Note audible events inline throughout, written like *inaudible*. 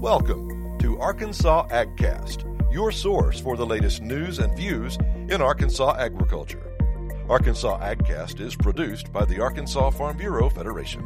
Welcome to Arkansas AgCast, your source for the latest news and views in Arkansas agriculture. Arkansas AgCast is produced by the Arkansas Farm Bureau Federation.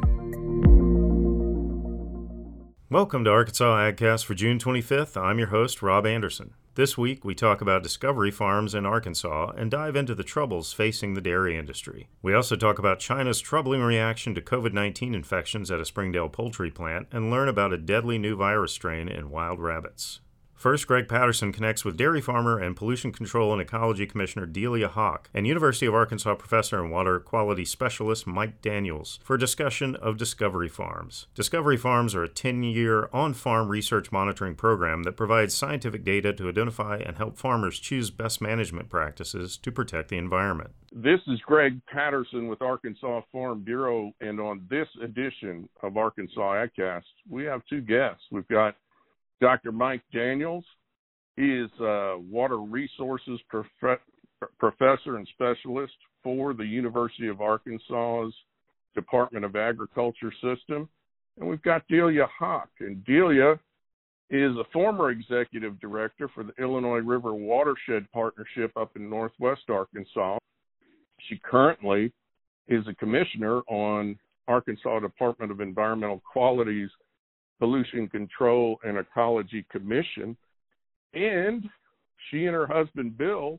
Welcome to Arkansas AgCast for June 25th. I'm your host, Rob Anderson. This week, we talk about Discovery Farms in Arkansas and dive into the troubles facing the dairy industry. We also talk about China's troubling reaction to COVID 19 infections at a Springdale poultry plant and learn about a deadly new virus strain in wild rabbits. First, Greg Patterson connects with dairy farmer and pollution control and ecology commissioner Delia Haak and University of Arkansas professor and water quality specialist Mike Daniels for a discussion of Discovery Farms. Discovery Farms are a 10 year on farm research monitoring program that provides scientific data to identify and help farmers choose best management practices to protect the environment. This is Greg Patterson with Arkansas Farm Bureau, and on this edition of Arkansas AgCast, we have two guests. We've got Dr. Mike Daniels. He is a water resources prof- professor and specialist for the University of Arkansas's Department of Agriculture system. And we've got Delia Haak. And Delia is a former executive director for the Illinois River Watershed Partnership up in Northwest Arkansas. She currently is a commissioner on Arkansas Department of Environmental Quality's Pollution Control and Ecology Commission. And she and her husband Bill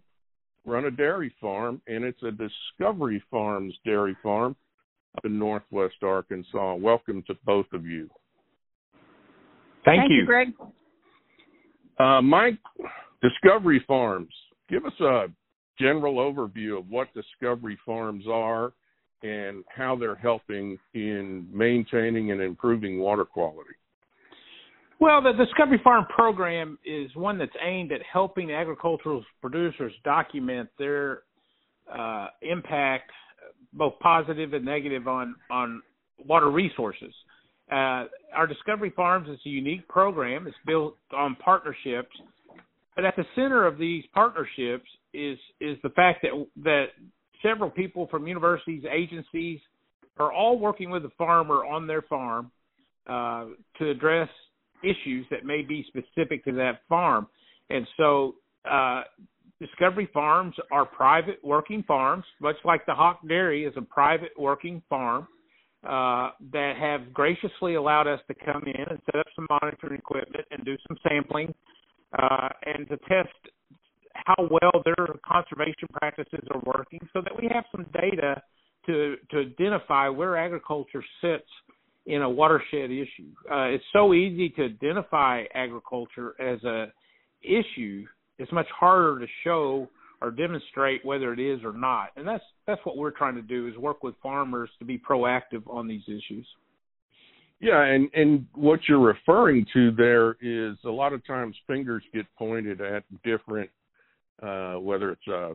run a dairy farm, and it's a Discovery Farms dairy farm up in Northwest Arkansas. Welcome to both of you. Thank, Thank you. you. Greg. Uh, Mike, Discovery Farms, give us a general overview of what Discovery Farms are and how they're helping in maintaining and improving water quality. Well, the Discovery Farm program is one that's aimed at helping agricultural producers document their uh, impact, both positive and negative, on on water resources. Uh, our Discovery Farms is a unique program. It's built on partnerships, but at the center of these partnerships is is the fact that that several people from universities, agencies, are all working with the farmer on their farm uh, to address issues that may be specific to that farm. And so, uh, Discovery Farms are private working farms, much like the Haak Dairy is a private working farm uh, that have graciously allowed us to come in and set up some monitoring equipment and do some sampling uh, and to test how well their conservation practices are working so that we have some data to to identify where agriculture sits in a watershed issue. Uh, it's so easy to identify agriculture as a issue. It's much harder to show or demonstrate whether it is or not. And that's that's what we're trying to do is work with farmers to be proactive on these issues. Yeah, and and what you're referring to there is a lot of times fingers get pointed at different, uh, whether it's a,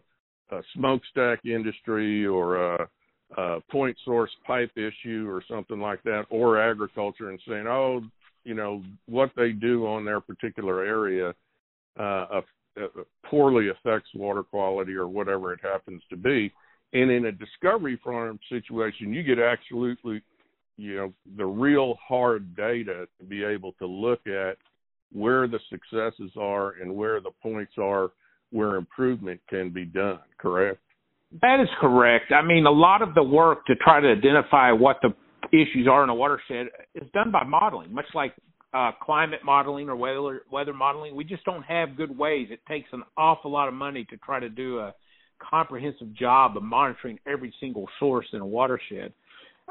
a smokestack industry or a uh, point source pipe issue or something like that, or agriculture, and saying, oh, you know, what they do on their particular area uh, uh, poorly affects water quality or whatever it happens to be. And in a discovery farm situation, you get absolutely, you know, the real hard data to be able to look at where the successes are and where the points are where improvement can be done. Correct? That is correct. I mean, a lot of the work to try to identify what the issues are in a watershed is done by modeling, much like uh, climate modeling or weather weather modeling. We just don't have good ways. It takes an awful lot of money to try to do a comprehensive job of monitoring every single source in a watershed.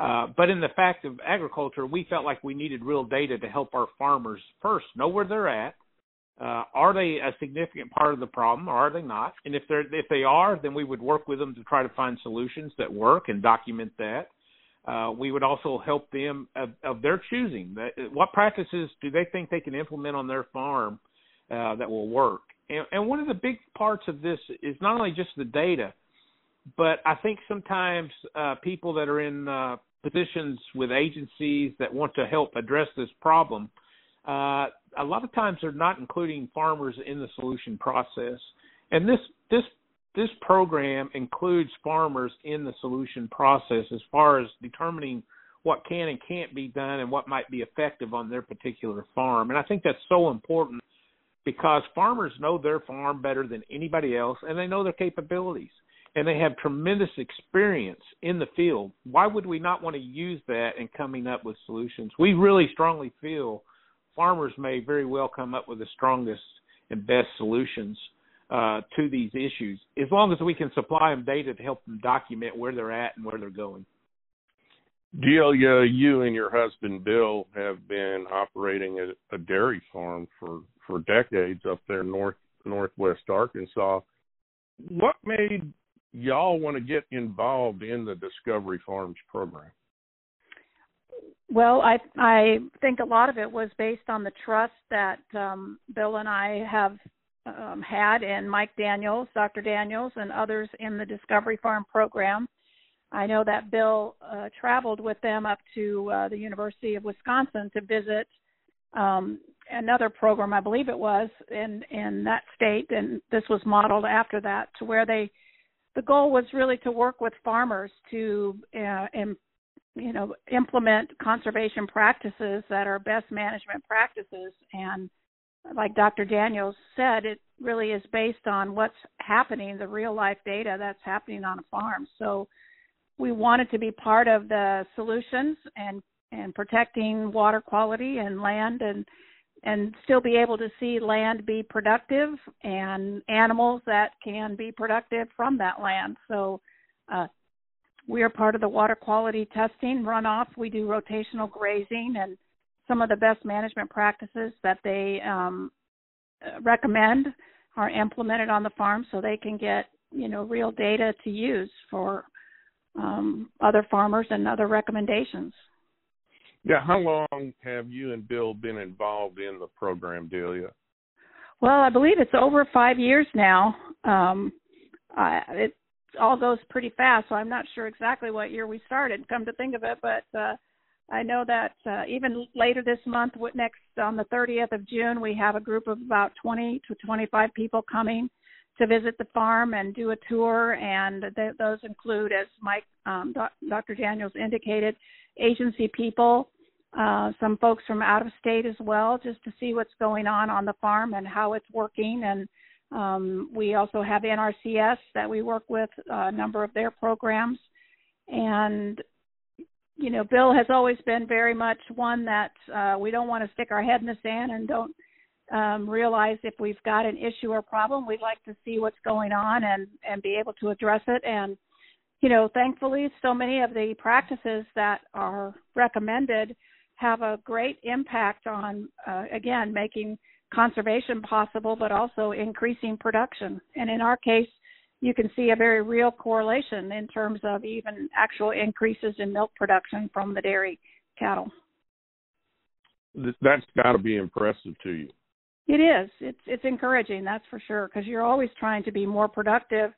Uh, but in the fact of agriculture, we felt like we needed real data to help our farmers first know where they're at, uh, are they a significant part of the problem or are they not? And if they're if they are, then we would work with them to try to find solutions that work and document that. Uh, we would also help them of, of their choosing. What practices do they think they can implement on their farm uh, that will work? And, and one of the big parts of this is not only just the data, but I think sometimes uh, people that are in uh, positions with agencies that want to help address this problem uh, a lot of times they're not including farmers in the solution process. And this this this program includes farmers in the solution process as far as determining what can and can't be done and what might be effective on their particular farm. And I think that's so important because farmers know their farm better than anybody else and they know their capabilities and they have tremendous experience in the field. Why would we not want to use that in coming up with solutions? We really strongly feel farmers may very well come up with the strongest and best solutions uh, to these issues, as long as we can supply them data to help them document where they're at and where they're going. Delia, you and your husband Bill have been operating a, a dairy farm for for decades up there north northwest Arkansas. What made y'all want to get involved in the Discovery Farms program? Well, I I think a lot of it was based on the trust that um, Bill and I have um, had in Mike Daniels, Dr. Daniels, and others in the Discovery Farm program. I know that Bill uh, traveled with them up to uh, the University of Wisconsin to visit um, another program, I believe it was, in in that state, and this was modeled after that, to where they the goal was really to work with farmers to uh, and you know implement conservation practices that are best management practices and like Dr. Daniels said it really is based on what's happening the real life data that's happening on a farm so we wanted to be part of the solutions and and protecting water quality and land and and still be able to see land be productive and animals that can be productive from that land. So uh, we are part of the water quality testing runoff. We do rotational grazing and some of the best management practices that they um, recommend are implemented on the farm so they can get you know real data to use for um, other farmers and other recommendations. Yeah, how long have you and Bill been involved in the program, Delia? Well, I believe it's over five years now. Um, I, it all goes pretty fast, so I'm not sure exactly what year we started. Come to think of it, but uh, I know that uh, even later this month, next on the 30th of June, we have a group of about 20 to 25 people coming to visit the farm and do a tour, and th- those include, as Mike, um, Dr. Daniels indicated, agency people, uh, some folks from out of state as well, just to see what's going on on the farm and how it's working. And um, we also have NRCS that we work with a number of their programs. And you know, Bill has always been very much one that uh, we don't want to stick our head in the sand and don't um, realize if we've got an issue or problem, we'd like to see what's going on and and be able to address it. And you know, thankfully, so many of the practices that are recommended have a great impact on, uh, again, making conservation possible, but also increasing production. And in our case, you can see a very real correlation in terms of even actual increases in milk production from the dairy cattle. That's got to be impressive to you. It is. It's it's encouraging, that's for sure, because you're always trying to be more productive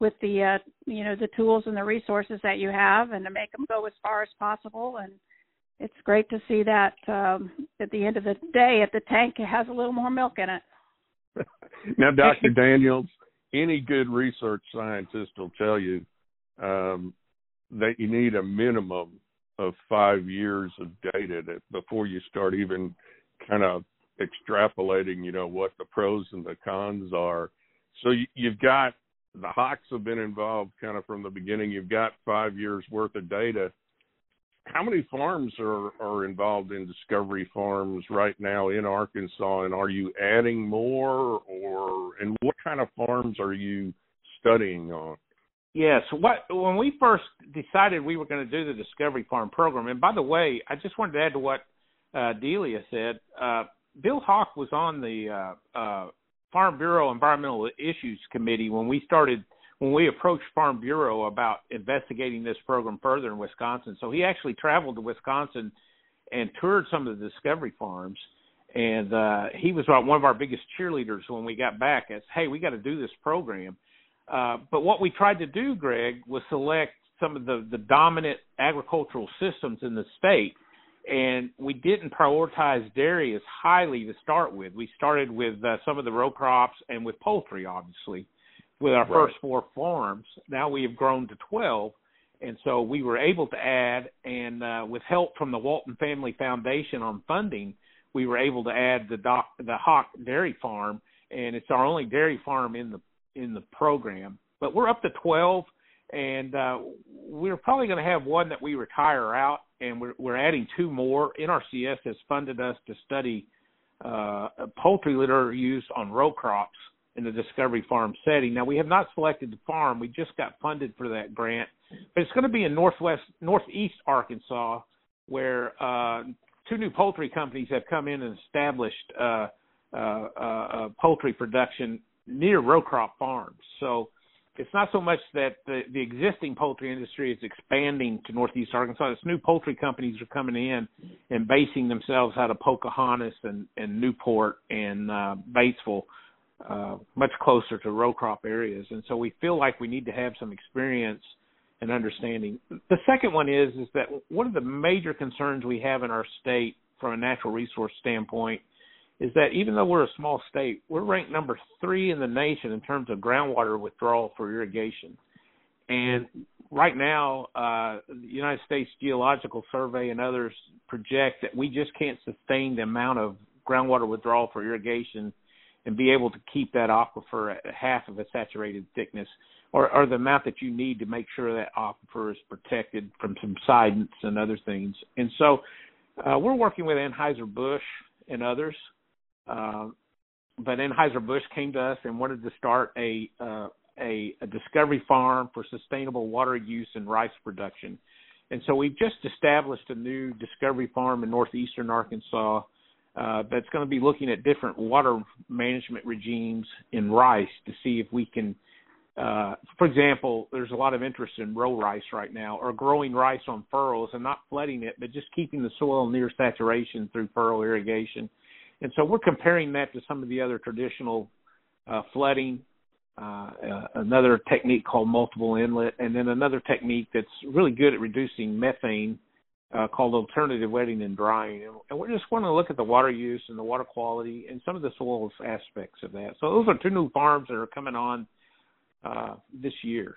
with the uh, you know the tools and the resources that you have, and to make them go as far as possible. And it's great to see that um, at the end of the day, at the tank it has a little more milk in it. *laughs* now, Dr. *laughs* Daniels, any good research scientist will tell you um, that you need a minimum of five years of data that before you start even kind of extrapolating, you know, what the pros and the cons are. So you, you've got the Haaks have been involved kind of from the beginning. You've got five years worth of data. How many farms are, are involved in Discovery Farms right now in Arkansas, and are you adding more, or and what kind of farms are you studying on? Yes, what when we first decided we were going to do the Discovery Farm program, and by the way, I just wanted to add to what uh, Delia said. Uh, Bill Haak was on the uh, uh, Farm Bureau Environmental Issues Committee when we started when we approached Farm Bureau about investigating this program further in Wisconsin. So he actually traveled to Wisconsin and toured some of the discovery farms. And uh, he was one of our biggest cheerleaders when we got back. As hey, we got to do this program. Uh, but what we tried to do, Greg, was select some of the, the dominant agricultural systems in the state and we didn't prioritize dairy as highly to start with. We started with uh, some of the row crops and with poultry, obviously, with our right. first four farms. Now we have grown to 12, and so we were able to add, and uh, with help from the Walton Family Foundation on funding, we were able to add the doc, the Haak Dairy Farm, and it's our only dairy farm in the in the program. But we're up to 12, and uh, we're probably going to have one that we retire out, and we're we're adding two more. NRCS has funded us to study uh, poultry litter use on row crops in the Discovery Farm setting. Now we have not selected the farm; we just got funded for that grant, but it's going to be in northwest northeast Arkansas, where uh, two new poultry companies have come in and established uh, uh, uh, poultry production near row crop farms. So it's not so much that the, the existing poultry industry is expanding to northeast Arkansas. It's new poultry companies are coming in and basing themselves out of Pocahontas and, and Newport and uh, Batesville, uh, much closer to row crop areas. And so we feel like we need to have some experience and understanding. The second one is is that one of the major concerns we have in our state from a natural resource standpoint is that even though we're a small state, we're ranked number three in the nation in terms of groundwater withdrawal for irrigation. And right now, uh, the United States Geological Survey and others project that we just can't sustain the amount of groundwater withdrawal for irrigation and be able to keep that aquifer at half of a saturated thickness or, or the amount that you need to make sure that aquifer is protected from subsidence and other things. And so uh, we're working with Anheuser-Busch and others uh, but Anheuser-Busch came to us and wanted to start a, uh, a, a discovery farm for sustainable water use and rice production. And so we've just established a new discovery farm in northeastern Arkansas uh, that's going to be looking at different water management regimes in rice to see if we can, uh, for example, there's a lot of interest in row rice right now, or growing rice on furrows and not flooding it, but just keeping the soil near saturation through furrow irrigation. And so we're comparing that to some of the other traditional uh, flooding, uh, uh, another technique called multiple inlet, and then another technique that's really good at reducing methane uh, called alternative wetting and drying. And, and we're just want to look at the water use and the water quality and some of the soil aspects of that. So those are two new farms that are coming on uh, this year.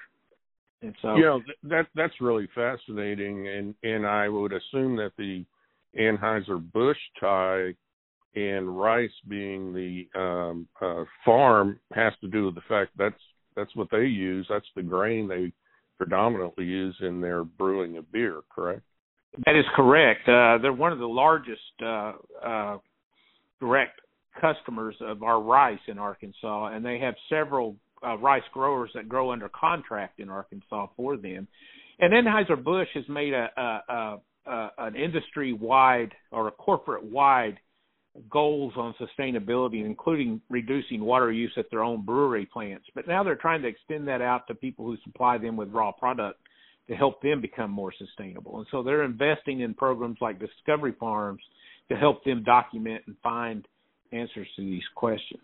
And so, yeah, that that's really fascinating, and and I would assume that the Anheuser Busch tie and rice being the um, uh, farm has to do with the fact that's that's what they use. That's the grain they predominantly use in their brewing of beer. Correct. That is correct. Uh, they're one of the largest uh, uh, direct customers of our rice in Arkansas, and they have several uh, rice growers that grow under contract in Arkansas for them. And Anheuser Busch has made a, a, a, a an industry wide or a corporate wide goals on sustainability, including reducing water use at their own brewery plants. But now they're trying to extend that out to people who supply them with raw product to help them become more sustainable. And so they're investing in programs like Discovery Farms to help them document and find answers to these questions.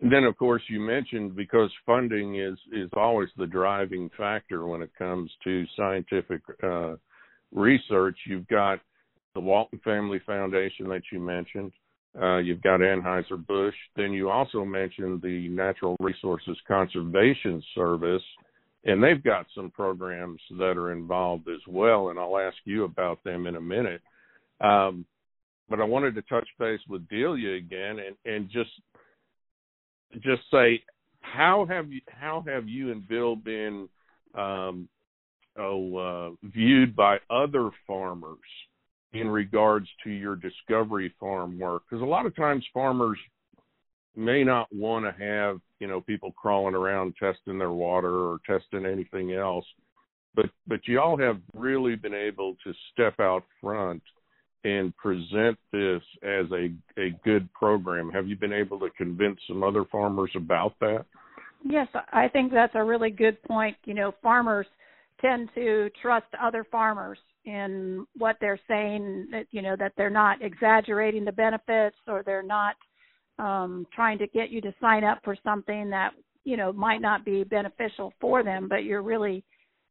And then, of course, you mentioned because funding is is always the driving factor when it comes to scientific uh, research. You've got the Walton Family Foundation that you mentioned. Uh, you've got Anheuser-Busch. Then you also mentioned the Natural Resources Conservation Service, and they've got some programs that are involved as well, and I'll ask you about them in a minute. Um, but I wanted to touch base with Delia again and, and just just say how have you how have you and Bill been um, oh, uh, viewed by other farmers in regards to your discovery farm work because a lot of times farmers may not want to have you know people crawling around testing their water or testing anything else but but y'all have really been able to step out front and present this as a a good program. Have you been able to convince some other farmers about that? Yes i think that's a really good point. You know farmers tend to trust other farmers in what they're saying that you know that they're not exaggerating the benefits or they're not um trying to get you to sign up for something that you know might not be beneficial for them but you're really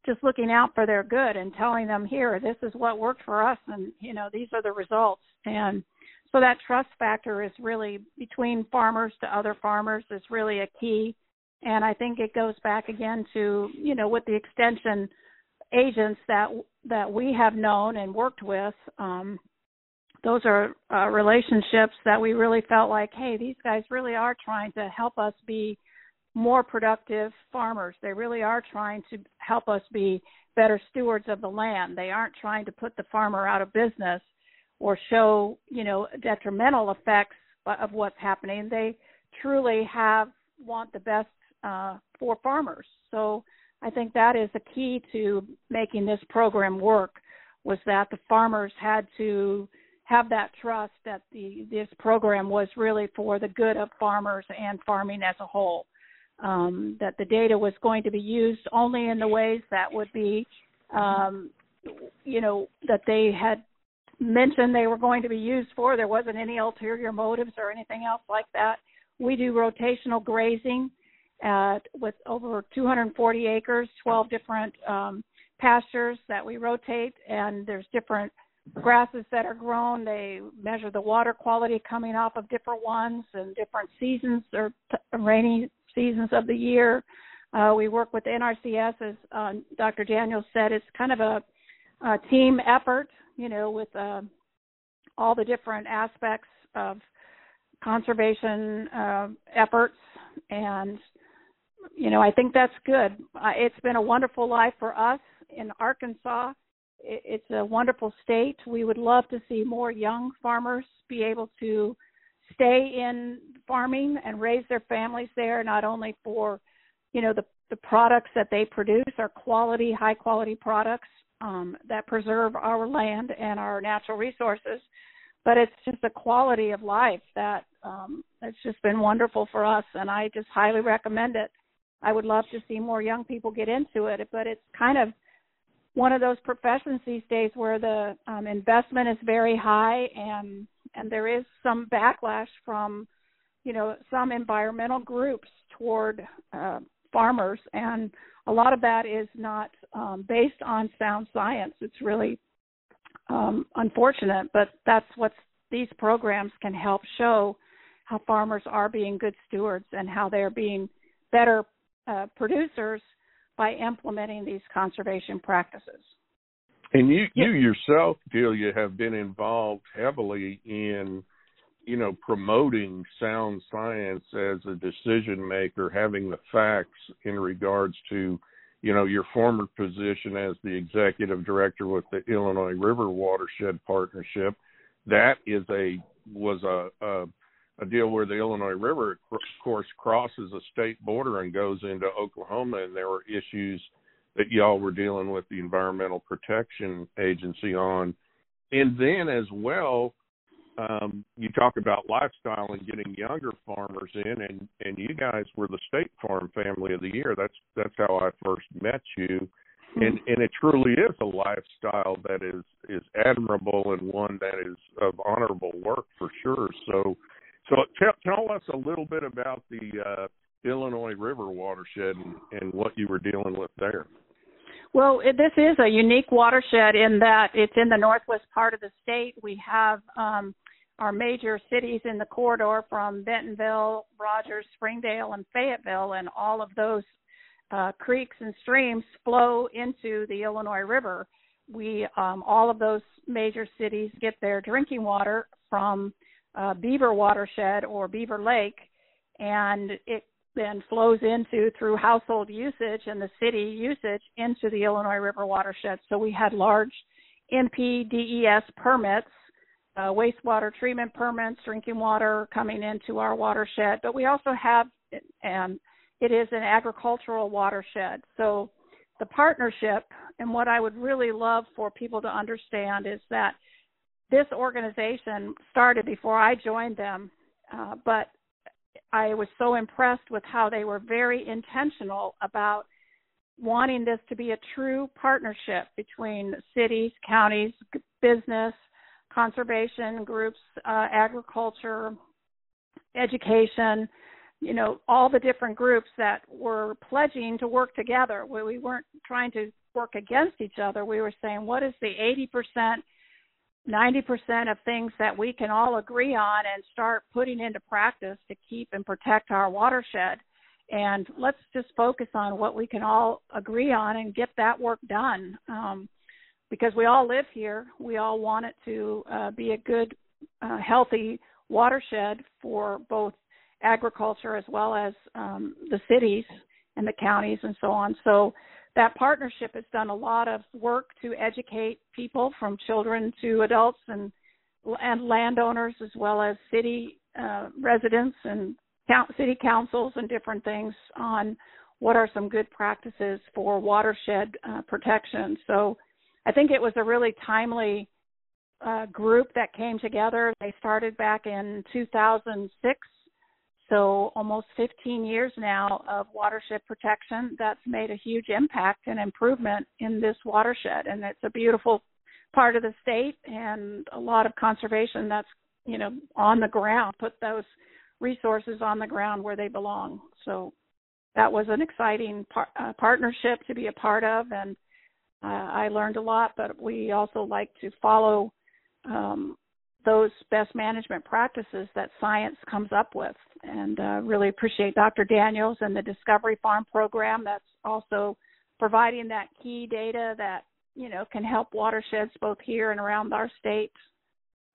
just looking out for their good and telling them here this is what worked for us and you know these are the results and so that trust factor is really between farmers to other farmers is really a key and i think it goes back again to you know with the extension agents that that we have known and worked with. Um, those are uh, relationships that we really felt like, hey, these guys really are trying to help us be more productive farmers. They really are trying to help us be better stewards of the land. They aren't trying to put the farmer out of business or show, you know, detrimental effects of what's happening. They truly have want the best uh, for farmers. So I think that is the key to making this program work was that the farmers had to have that trust that the this program was really for the good of farmers and farming as a whole. Um, that the data was going to be used only in the ways that would be, um, you know, that they had mentioned they were going to be used for. There wasn't any ulterior motives or anything else like that. We do rotational grazing at, with over 240 acres, 12 different um, pastures that we rotate, and there's different grasses that are grown. They measure the water quality coming off of different ones and different seasons or rainy seasons of the year. Uh, we work with the NRCS, as uh, Dr. Daniels said. It's kind of a, a team effort, you know, with uh, all the different aspects of conservation uh, efforts and you know, I think that's good. It's been a wonderful life for us in Arkansas. It's a wonderful state. We would love to see more young farmers be able to stay in farming and raise their families there, not only for, you know, the the products that they produce are quality, high quality products um, that preserve our land and our natural resources, but it's just a quality of life that um, just been wonderful for us, and I just highly recommend it. I would love to see more young people get into it, but it's kind of one of those professions these days where the um, investment is very high and and there is some backlash from you know some environmental groups toward uh, farmers. And a lot of that is not um, based on sound science. It's really um, unfortunate but that's what these programs can help show how farmers are being good stewards and how they're being better uh, producers by implementing these conservation practices. And you, you yourself, Delia, have been involved heavily in, you know, promoting sound science as a decision maker, having the facts in regards to, you know, your former position as the executive director with the Illinois River Watershed Partnership. That is a was a, a a deal where the Illinois River, of course, crosses a state border and goes into Oklahoma, and there were issues that y'all were dealing with the Environmental Protection Agency on. And then as well, um, you talk about lifestyle and getting younger farmers in, and and you guys were the State Farm Family of the Year. That's that's how I first met you, and and it truly is a lifestyle that is is admirable and one that is of honorable work for sure. So so tell, tell us a little bit about the uh, Illinois River watershed and, and what you were dealing with there. Well, this is a unique watershed in that it's in the northwest part of the state. We have um, our major cities in the corridor from Bentonville, Rogers, Springdale, and Fayetteville, and all of those uh, creeks and streams flow into the Illinois River. We um, all of those major cities get their drinking water from uh, Beaver watershed or Beaver Lake, and it then flows into through household usage and the city usage into the Illinois River watershed. So we had large NPDES permits, uh, wastewater treatment permits, drinking water coming into our watershed, but we also have, and it is an agricultural watershed. So the partnership, and what I would really love for people to understand is that this organization started before I joined them, uh, but I was so impressed with how they were very intentional about wanting this to be a true partnership between cities, counties, business, conservation groups, uh, agriculture, education, you know, all the different groups that were pledging to work together. We weren't trying to work against each other. We were saying, what is the 80% 90% of things that we can all agree on and start putting into practice to keep and protect our watershed. and let's just focus on what we can all agree on and get that work done. Um, because we all live here, we all want it to uh, be a good, uh, healthy watershed for both agriculture as well as um, the cities and the counties and so on. So that partnership has done a lot of work to educate people from children to adults and and landowners as well as city uh, residents and city councils and different things on what are some good practices for watershed uh, protection. So I think it was a really timely uh, group that came together. They started back in 2006, so almost 15 years now of watershed protection. That's made a huge impact and improvement in this watershed, and it's a beautiful part of the state and a lot of conservation that's you know on the ground. Put those resources on the ground where they belong. So that was an exciting par- uh, partnership to be a part of, and uh, I learned a lot. But we also like to follow um, those best management practices that science comes up with, and uh, really appreciate Dr. Daniels and the Discovery Farm program that's also providing that key data that you know can help watersheds both here and around our state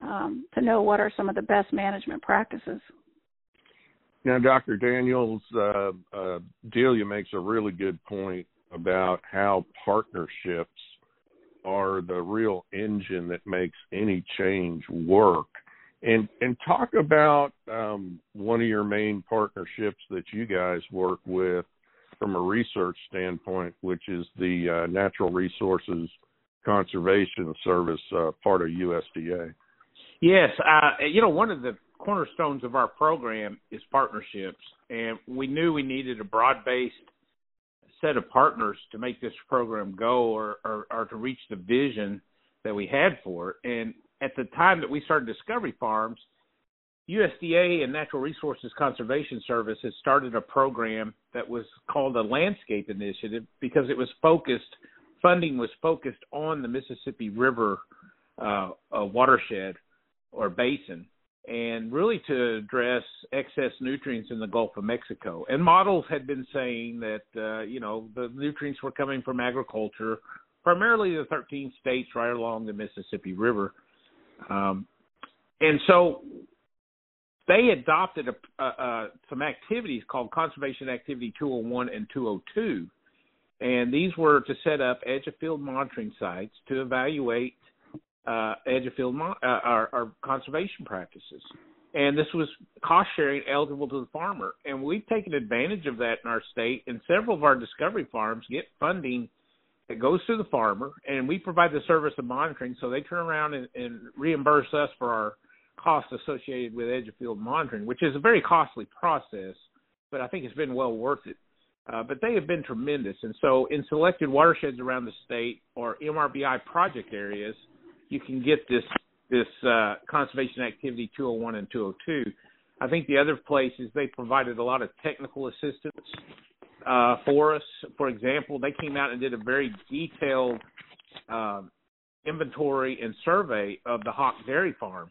um, to know what are some of the best management practices. Now, Dr. Daniels, uh, uh, Delia makes a really good point about how partnerships are the real engine that makes any change work. And and talk about um, one of your main partnerships that you guys work with from a research standpoint, which is the uh, Natural Resources Conservation Service, uh, part of USDA. Yes, uh, you know one of the cornerstones of our program is partnerships, and we knew we needed a broad-based set of partners to make this program go or, or, or to reach the vision that we had for it. And at the time that we started Discovery Farms, USDA and Natural Resources Conservation Service has started a program that was called a Landscape Initiative because it was focused, funding was focused on the Mississippi River uh, watershed or basin and really to address excess nutrients in the Gulf of Mexico. And models had been saying that uh, you know the nutrients were coming from agriculture, primarily the 13 states right along the Mississippi River, um, and so they adopted a, uh, some activities called Conservation Activity 201 and 202, and these were to set up edge of field monitoring sites to evaluate uh, edge of field uh, our, our conservation practices. And this was cost sharing eligible to the farmer. And we've taken advantage of that in our state, and several of our discovery farms get funding that goes to the farmer, and we provide the service of monitoring. So they turn around and, and reimburse us for our costs associated with edge of field monitoring, which is a very costly process, but I think it's been well worth it. Uh, but they have been tremendous. And so, in selected watersheds around the state or MRBI project areas, you can get this this uh, conservation activity 201 and 202. I think the other places they provided a lot of technical assistance uh, for us. For example, they came out and did a very detailed uh, inventory and survey of the Haak Dairy Farm,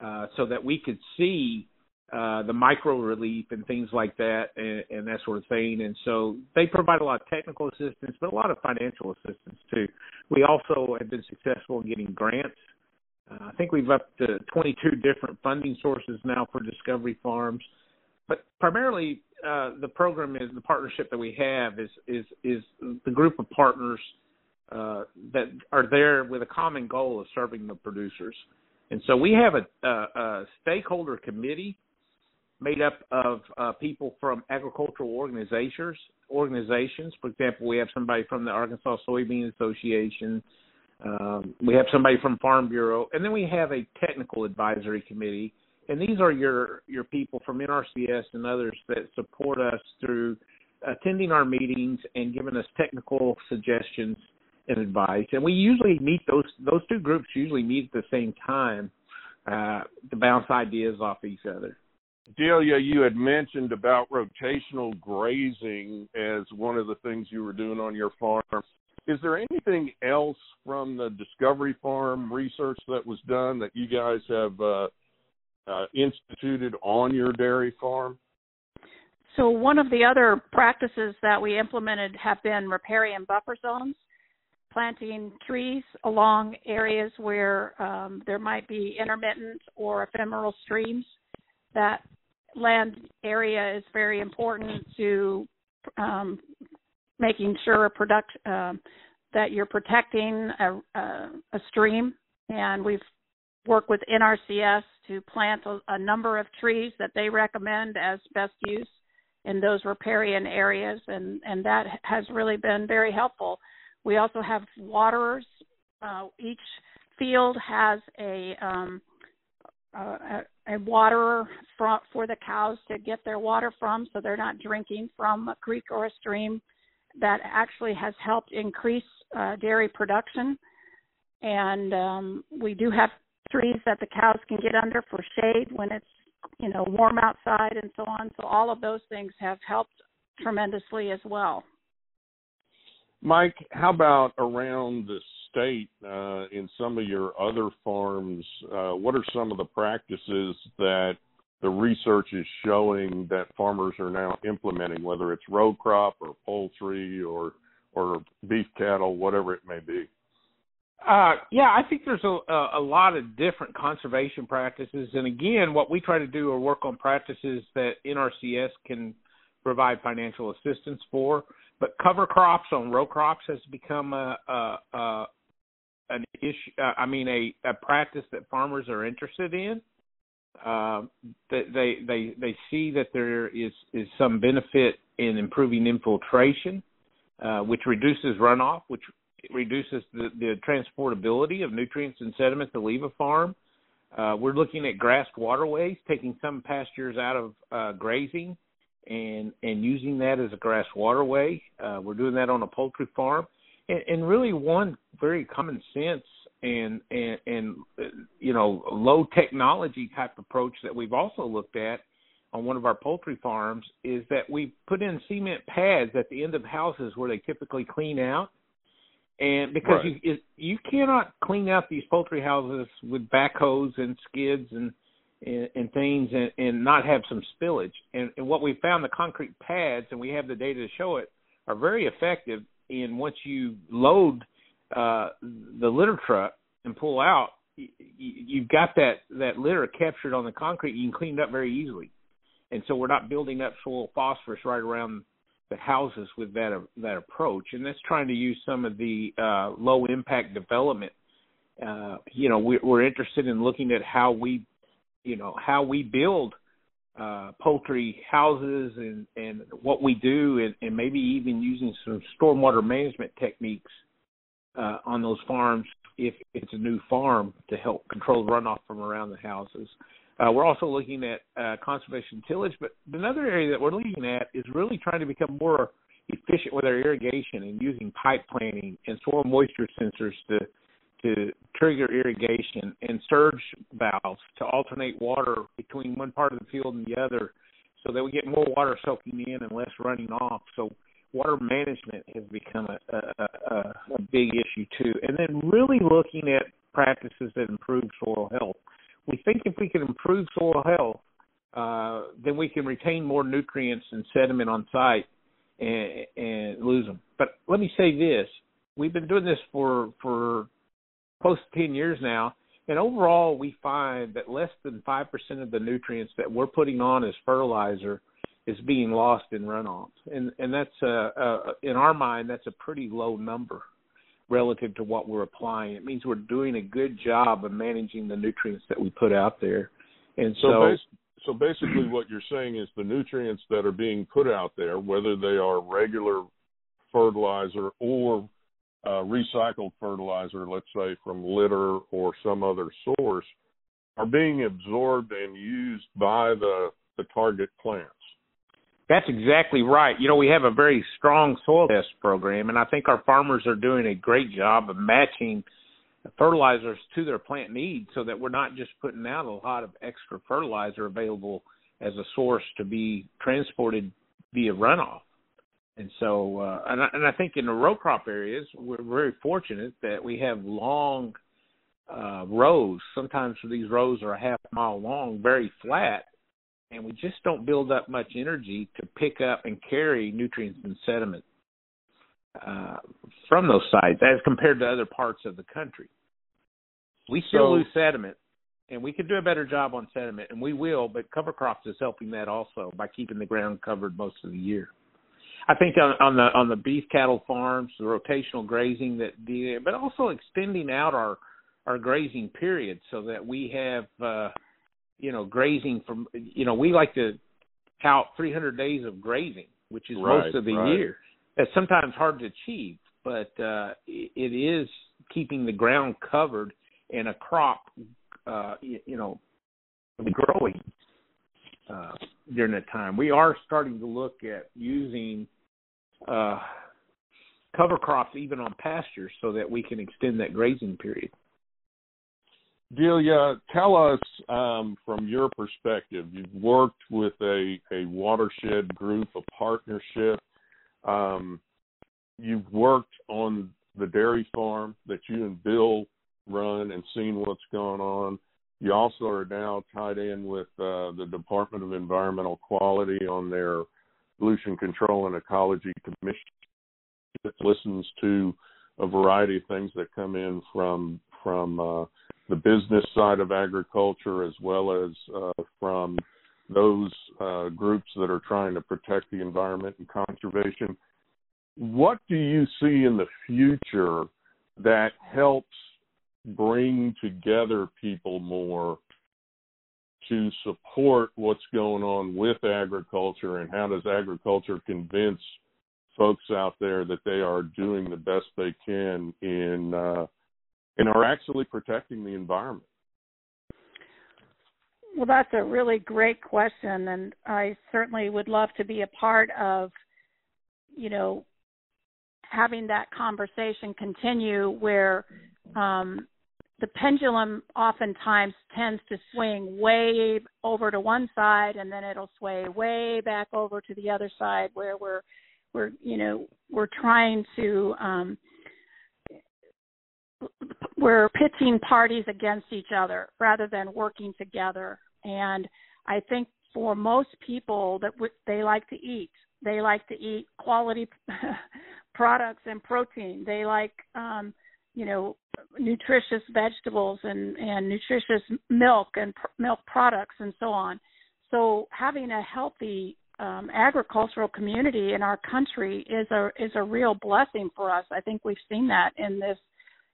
uh, so that we could see uh, the micro relief and things like that and, and, that sort of thing. And so they provide a lot of technical assistance, but a lot of financial assistance too. We also have been successful in getting grants. Uh, I think we've up to 22 different funding sources now for Discovery Farms, but primarily uh, the program is the partnership that we have is is is the group of partners uh, that are there with a common goal of serving the producers. And so we have a, a, a stakeholder committee made up of uh, people from agricultural organizations. Organizations, for example, we have somebody from the Arkansas Soybean Association. Um, we have somebody from Farm Bureau, and then we have a technical advisory committee. And these are your your people from NRCS and others that support us through attending our meetings and giving us technical suggestions and advice. And we usually meet those those two groups usually meet at the same time uh, to bounce ideas off each other. Delia, you had mentioned about rotational grazing as one of the things you were doing on your farm. Is there anything else from the Discovery Farm research that was done that you guys have uh, uh, instituted on your dairy farm? so one of the other practices that we implemented have been riparian buffer zones, planting trees along areas where um, there might be intermittent or ephemeral streams. That land area is very important to um, making sure product uh, that you're protecting a, a, a, stream. And we've worked with NRCS to plant a, a number of trees that they recommend as best use in those riparian areas, and, and that has really been very helpful. We also have waterers. Uh, each field has a, um, a, a waterer for, for the cows to get their water from, so they're not drinking from a creek or a stream. That actually has helped increase uh, dairy production. And um, we do have trees that the cows can get under for shade when it's you know warm outside and so on. So all of those things have helped tremendously as well. Mike, how about around the state uh, in some of your other farms? Uh, what are some of the practices that the research is showing that farmers are now implementing, whether it's row crop or poultry or or beef cattle, whatever it may be? Uh, yeah, I think there's a, a lot of different conservation practices, and again, what we try to do are work on practices that NRCS can provide financial assistance for. But cover crops on row crops has become a, a, a an issue. Uh, I mean, a, a practice that farmers are interested in. Uh, they they they see that there is is some benefit in improving infiltration, uh, which reduces runoff, which reduces the, the transportability of nutrients and sediment to leave a farm. Uh, we're looking at grassed waterways, taking some pastures out of uh, grazing and and using that as a grass waterway. Uh, we're doing that on a poultry farm, and, and really one very common sense and and and you know low technology type approach that we've also looked at on one of our poultry farms is that we put in cement pads at the end of houses where they typically clean out and because right. you you cannot clean out these poultry houses with backhoes and skids and and, and things and, and not have some spillage. And, and what we found, the concrete pads, and we have the data to show it, are very effective in once you load uh, the litter truck and pull out, you, you've got that that litter captured on the concrete. You can clean it up very easily, and so we're not building up soil phosphorus right around the houses with that that approach, and that's trying to use some of the uh, low impact development. Uh, you know, we, we're interested in looking at how we, you know, how we build uh, poultry houses and and what we do, and, and maybe even using some stormwater management techniques uh, on those farms if it's a new farm to help control runoff from around the houses. Uh, we're also looking at uh, conservation tillage, but another area that we're looking at is really trying to become more efficient with our irrigation and using pipe planning and soil moisture sensors to to trigger irrigation and surge valves to alternate water between one part of the field and the other so that we get more water soaking in and less running off. So water management has become a, a, a, a big issue too. And then really looking at practices that improve soil health we think if we can improve soil health, uh, then we can retain more nutrients and sediment on site and, and lose them. But let me say this: we've been doing this for for close to ten years now, and overall we find that less than five percent of the nutrients that we're putting on as fertilizer is being lost in runoff, and and that's uh, uh, in our mind that's a pretty low number relative to what we're applying. It means we're doing a good job of managing the nutrients that we put out there. And so, so, bas- so basically, what you're saying is the nutrients that are being put out there, whether they are regular fertilizer or uh, recycled fertilizer, let's say from litter or some other source, are being absorbed and used by the the target plants. That's exactly right. You know, we have a very strong soil test program, and I think our farmers are doing a great job of matching fertilizers to their plant needs so that we're not just putting out a lot of extra fertilizer available as a source to be transported via runoff. And so, uh, and, I, and I think in the row crop areas, we're very fortunate that we have long uh, rows. Sometimes these rows are a half mile long, very flat, and we just don't build up much energy to pick up and carry nutrients and sediment uh, from those sites as compared to other parts of the country. We still So- lose sediment, and we could do a better job on sediment, and we will. But cover crops is helping that also by keeping the ground covered most of the year. I think on, on the on the beef cattle farms, the rotational grazing that, the, but also extending out our our grazing period so that we have, uh, you know, grazing from, you know, we like to count 300 days of grazing, which is Right, most of the right. year. That's sometimes hard to achieve, but uh, it it is keeping the ground covered and a crop, uh, you, you know, growing uh, during that time. We are starting to look at using uh, cover crops even on pastures so that we can extend that grazing period. Delia, tell us um, from your perspective. You've worked with a, a watershed group, a partnership. Um, you've worked on the dairy farm that you and Bill run and seen what's going on. You also are now tied in with uh, the Department of Environmental Quality on their Pollution Control and Ecology Commission that listens to a variety of things that come in from from uh, the business side of agriculture as well as uh, from those uh, groups that are trying to protect the environment and conservation. What do you see in the future that helps bring together people more to support what's going on with agriculture and how does agriculture convince folks out there that they are doing the best they can in uh, and are actually protecting the environment. Well, that's a really great question, and I certainly would love to be a part of, you know, having that conversation continue where um, the pendulum oftentimes tends to swing way over to one side, and then it'll sway way back over to the other side, where we're we're you know we're trying to um, we're pitching parties against each other rather than working together. And I think for most people that w- they like to eat, they like to eat quality *laughs* products and protein. They like, um, you know, nutritious vegetables and and nutritious milk and pr- milk products and so on. So having a healthy um, agricultural community in our country is a is a real blessing for us. I think we've seen that in this,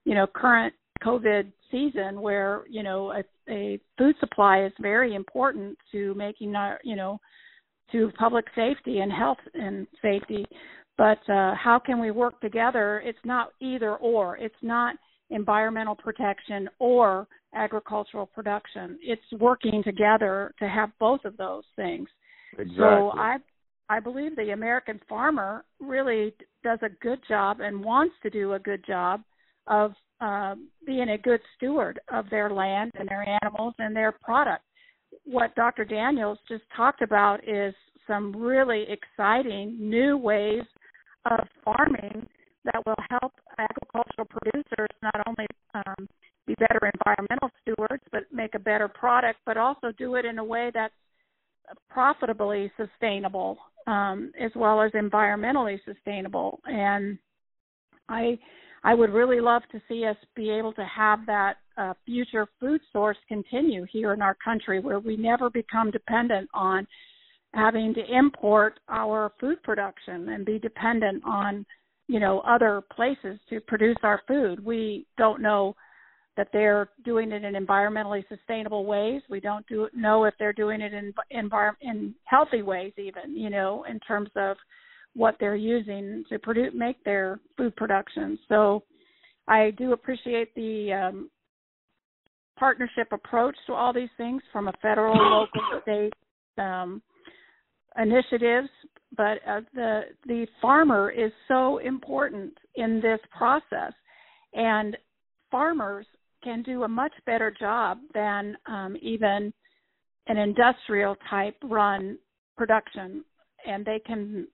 you know, current COVID season where you know a, a food supply is very important to making our you know to public safety and health and safety. But uh, how can we work together? It's not either or. It's not environmental protection or agricultural production. It's working together to have both of those things. Exactly. So I I believe the American farmer really does a good job and wants to do a good job of uh, being a good steward of their land and their animals and their product. What Dr. Daniels just talked about is some really exciting new ways of farming that will help agricultural producers not only um, be better environmental stewards, but make a better product, but also do it in a way that's profitably sustainable um, as well as environmentally sustainable. And I I would really love to see us be able to have that uh, future food source continue here in our country, where we never become dependent on having to import our food production and be dependent on you know other places to produce our food. We don't know that they're doing it in environmentally sustainable ways. We don't do know if they're doing it in envir- in healthy ways, even you know, in terms of what they're using to produce make their food production. So, I do appreciate the um, partnership approach to all these things from a federal, local, state um, initiatives. But uh, the the farmer is so important in this process, and farmers can do a much better job than um, even an industrial type run production, and they can.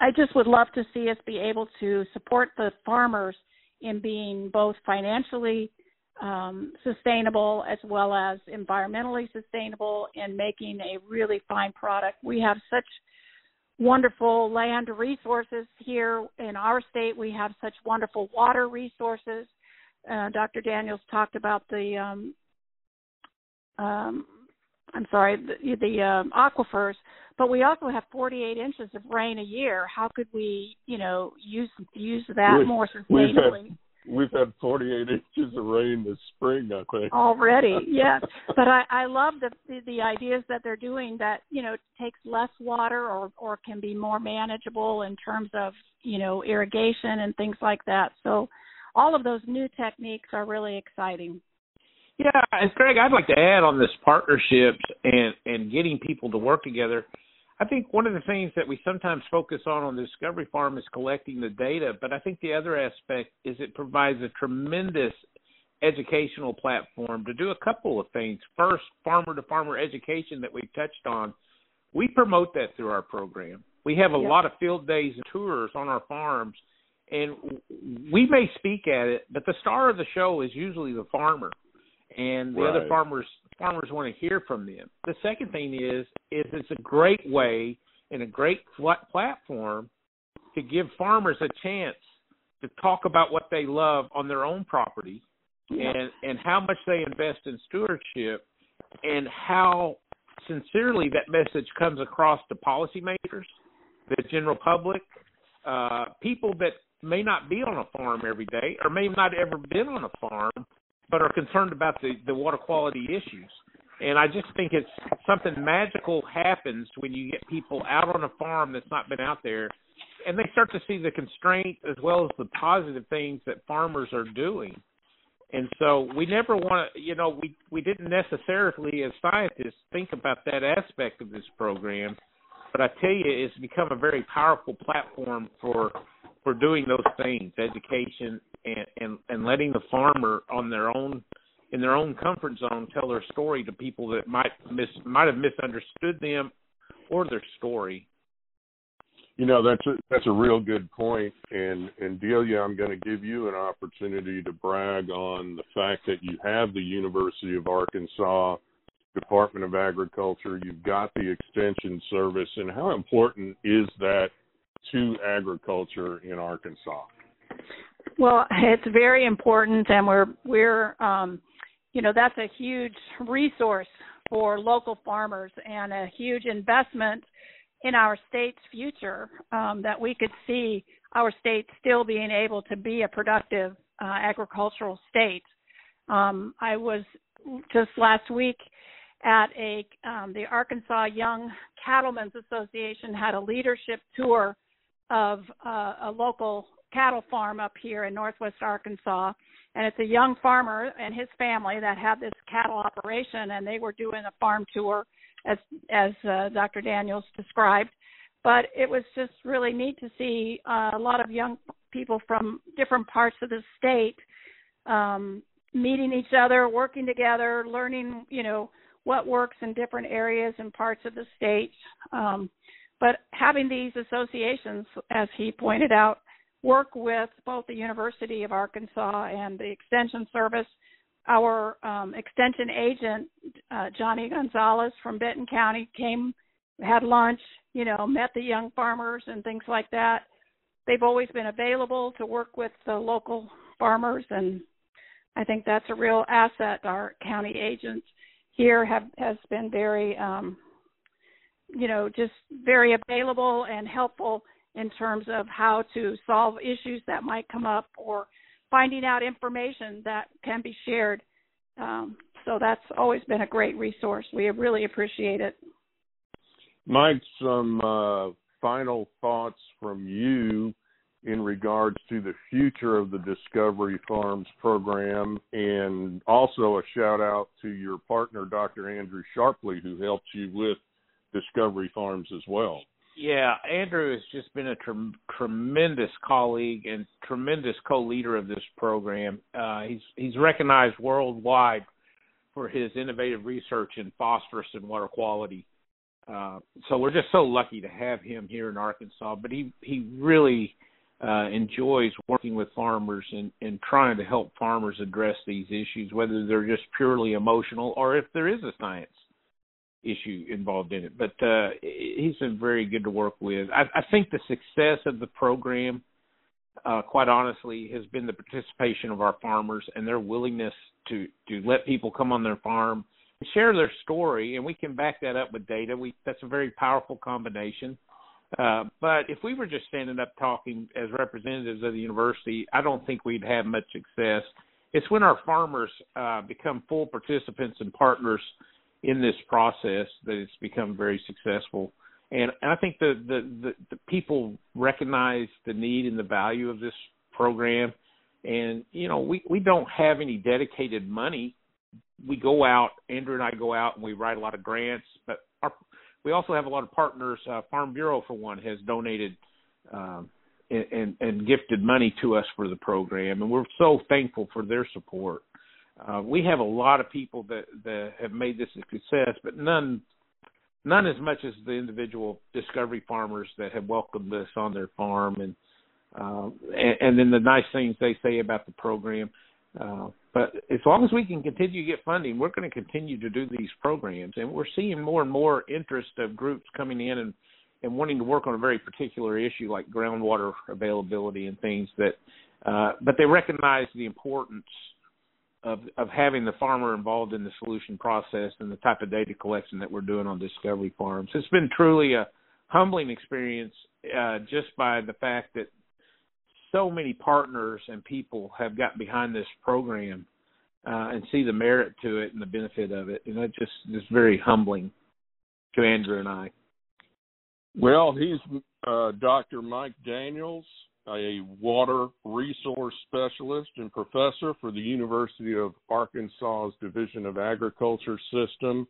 I just would love to see us be able to support the farmers in being both financially um, sustainable as well as environmentally sustainable and making a really fine product. We have such wonderful land resources here in our state. We have such wonderful water resources. Uh, Dr. Daniels talked about the um, um, I'm sorry, the, the um, aquifers, but we also have 48 inches of rain a year. How could we, you know, use use that we, more sustainably? We've had 48 *laughs* inches of rain this spring, I think. Already, *laughs* yes. But I, I love the, the the ideas that they're doing that you know takes less water or or can be more manageable in terms of you know irrigation and things like that. So all of those new techniques are really exciting. Yeah, and Greg, I'd like to add on this partnerships and and getting people to work together. I think one of the things that we sometimes focus on on the Discovery Farm is collecting the data, but I think the other aspect is it provides a tremendous educational platform to do a couple of things. First, farmer to farmer education that we've touched on. We promote that through our program. We have a yep. lot of field days and tours on our farms, and we may speak at it, but the star of the show is usually the farmer and the right. other farmers farmers want to hear from them. The second thing is is it's a great way and a great platform to give farmers a chance to talk about what they love on their own property yeah. and and how much they invest in stewardship and how sincerely that message comes across to policymakers, the general public, uh, people that may not be on a farm every day or may not ever been on a farm but are concerned about the the water quality issues. And I just think it's something magical happens when you get people out on a farm that's not been out there and they start to see the constraints as well as the positive things that farmers are doing. And so we never want to, you know, we we didn't necessarily as scientists think about that aspect of this program, but I tell you, it's become a very powerful platform for for doing those things, education and, and and letting the farmer on their own in their own comfort zone tell their story to people that might miss might have misunderstood them or their story. You know that's a that's a real good point, and and Delia, I'm going to give you an opportunity to brag on the fact that you have the University of Arkansas Department of Agriculture, you've got the Extension Service, and how important is that to agriculture in Arkansas? Well, it's very important, and we're we're um, you know that's a huge resource for local farmers and a huge investment in our state's future um, that we could see our state still being able to be a productive uh, agricultural state. Um, I was just last week at a um, the Arkansas Young Cattlemen's Association had a leadership tour of uh, a local cattle farm up here in northwest Arkansas. And it's a young farmer and his family that had this cattle operation, and they were doing a farm tour, as as uh, Dr. Daniels described. But it was just really neat to see uh, a lot of young people from different parts of the state um, meeting each other, working together, learning, you know, what works in different areas and parts of the state. Um, but having these associations, as he pointed out, work with both the University of Arkansas and the Extension Service. Our um, extension agent, uh, Johnny Gunsaulis from Benton County, came, had lunch, you know, met the young farmers and things like that. They've always been available to work with the local farmers, and I think that's a real asset. Our county agents here have has been very um, you know, just very available and helpful in terms of how to solve issues that might come up or finding out information that can be shared. Um, so that's always been a great resource. We really appreciate it. Mike, some uh, final thoughts from you in regards to the future of the Discovery Farms program, and also a shout out to your partner, Dr. Andrew Sharpley, who helped you with Discovery Farms as well. Yeah, Andrew has just been a tremendous colleague and tremendous co-leader of this program. Uh, he's he's recognized worldwide for his innovative research in phosphorus and water quality. Uh, so we're just so lucky to have him here in Arkansas. But he he really uh, enjoys working with farmers and, and trying to help farmers address these issues, whether they're just purely emotional or if there is a science issue involved in it. But uh, he's been very good to work with. I, I think the success of the program, uh, quite honestly, has been the participation of our farmers and their willingness to to let people come on their farm and share their story, and we can back that up with data. We that's a very powerful combination. Uh, but if we were just standing up talking as representatives of the university, I don't think we'd have much success. It's when our farmers uh, become full participants and partners in this process that it's become very successful. And I think the, the, the, the people recognize the need and the value of this program. And, you know, we, we don't have any dedicated money. We go out, Andrew and I go out and we write a lot of grants, but our, we also have a lot of partners. Uh, Farm Bureau, for one, has donated um, and, and, and gifted money to us for the program, and we're so thankful for their support. Uh, we have a lot of people that that have made this a success, but none none as much as the individual discovery farmers that have welcomed us on their farm and uh, and, and then the nice things they say about the program. Uh, but as long as we can continue to get funding, we're going to continue to do these programs, and we're seeing more and more interest of groups coming in and and wanting to work on a very particular issue like groundwater availability and things that. Uh, but they recognize the importance of of having the farmer involved in the solution process and the type of data collection that we're doing on Discovery Farms. It's been truly a humbling experience uh, just by the fact that so many partners and people have got behind this program uh, and see the merit to it and the benefit of it, and that just is very humbling to Andrew and I. Well, he's uh, Dr. Mike Daniels, a water resource specialist and professor for the University of Arkansas's Division of Agriculture System.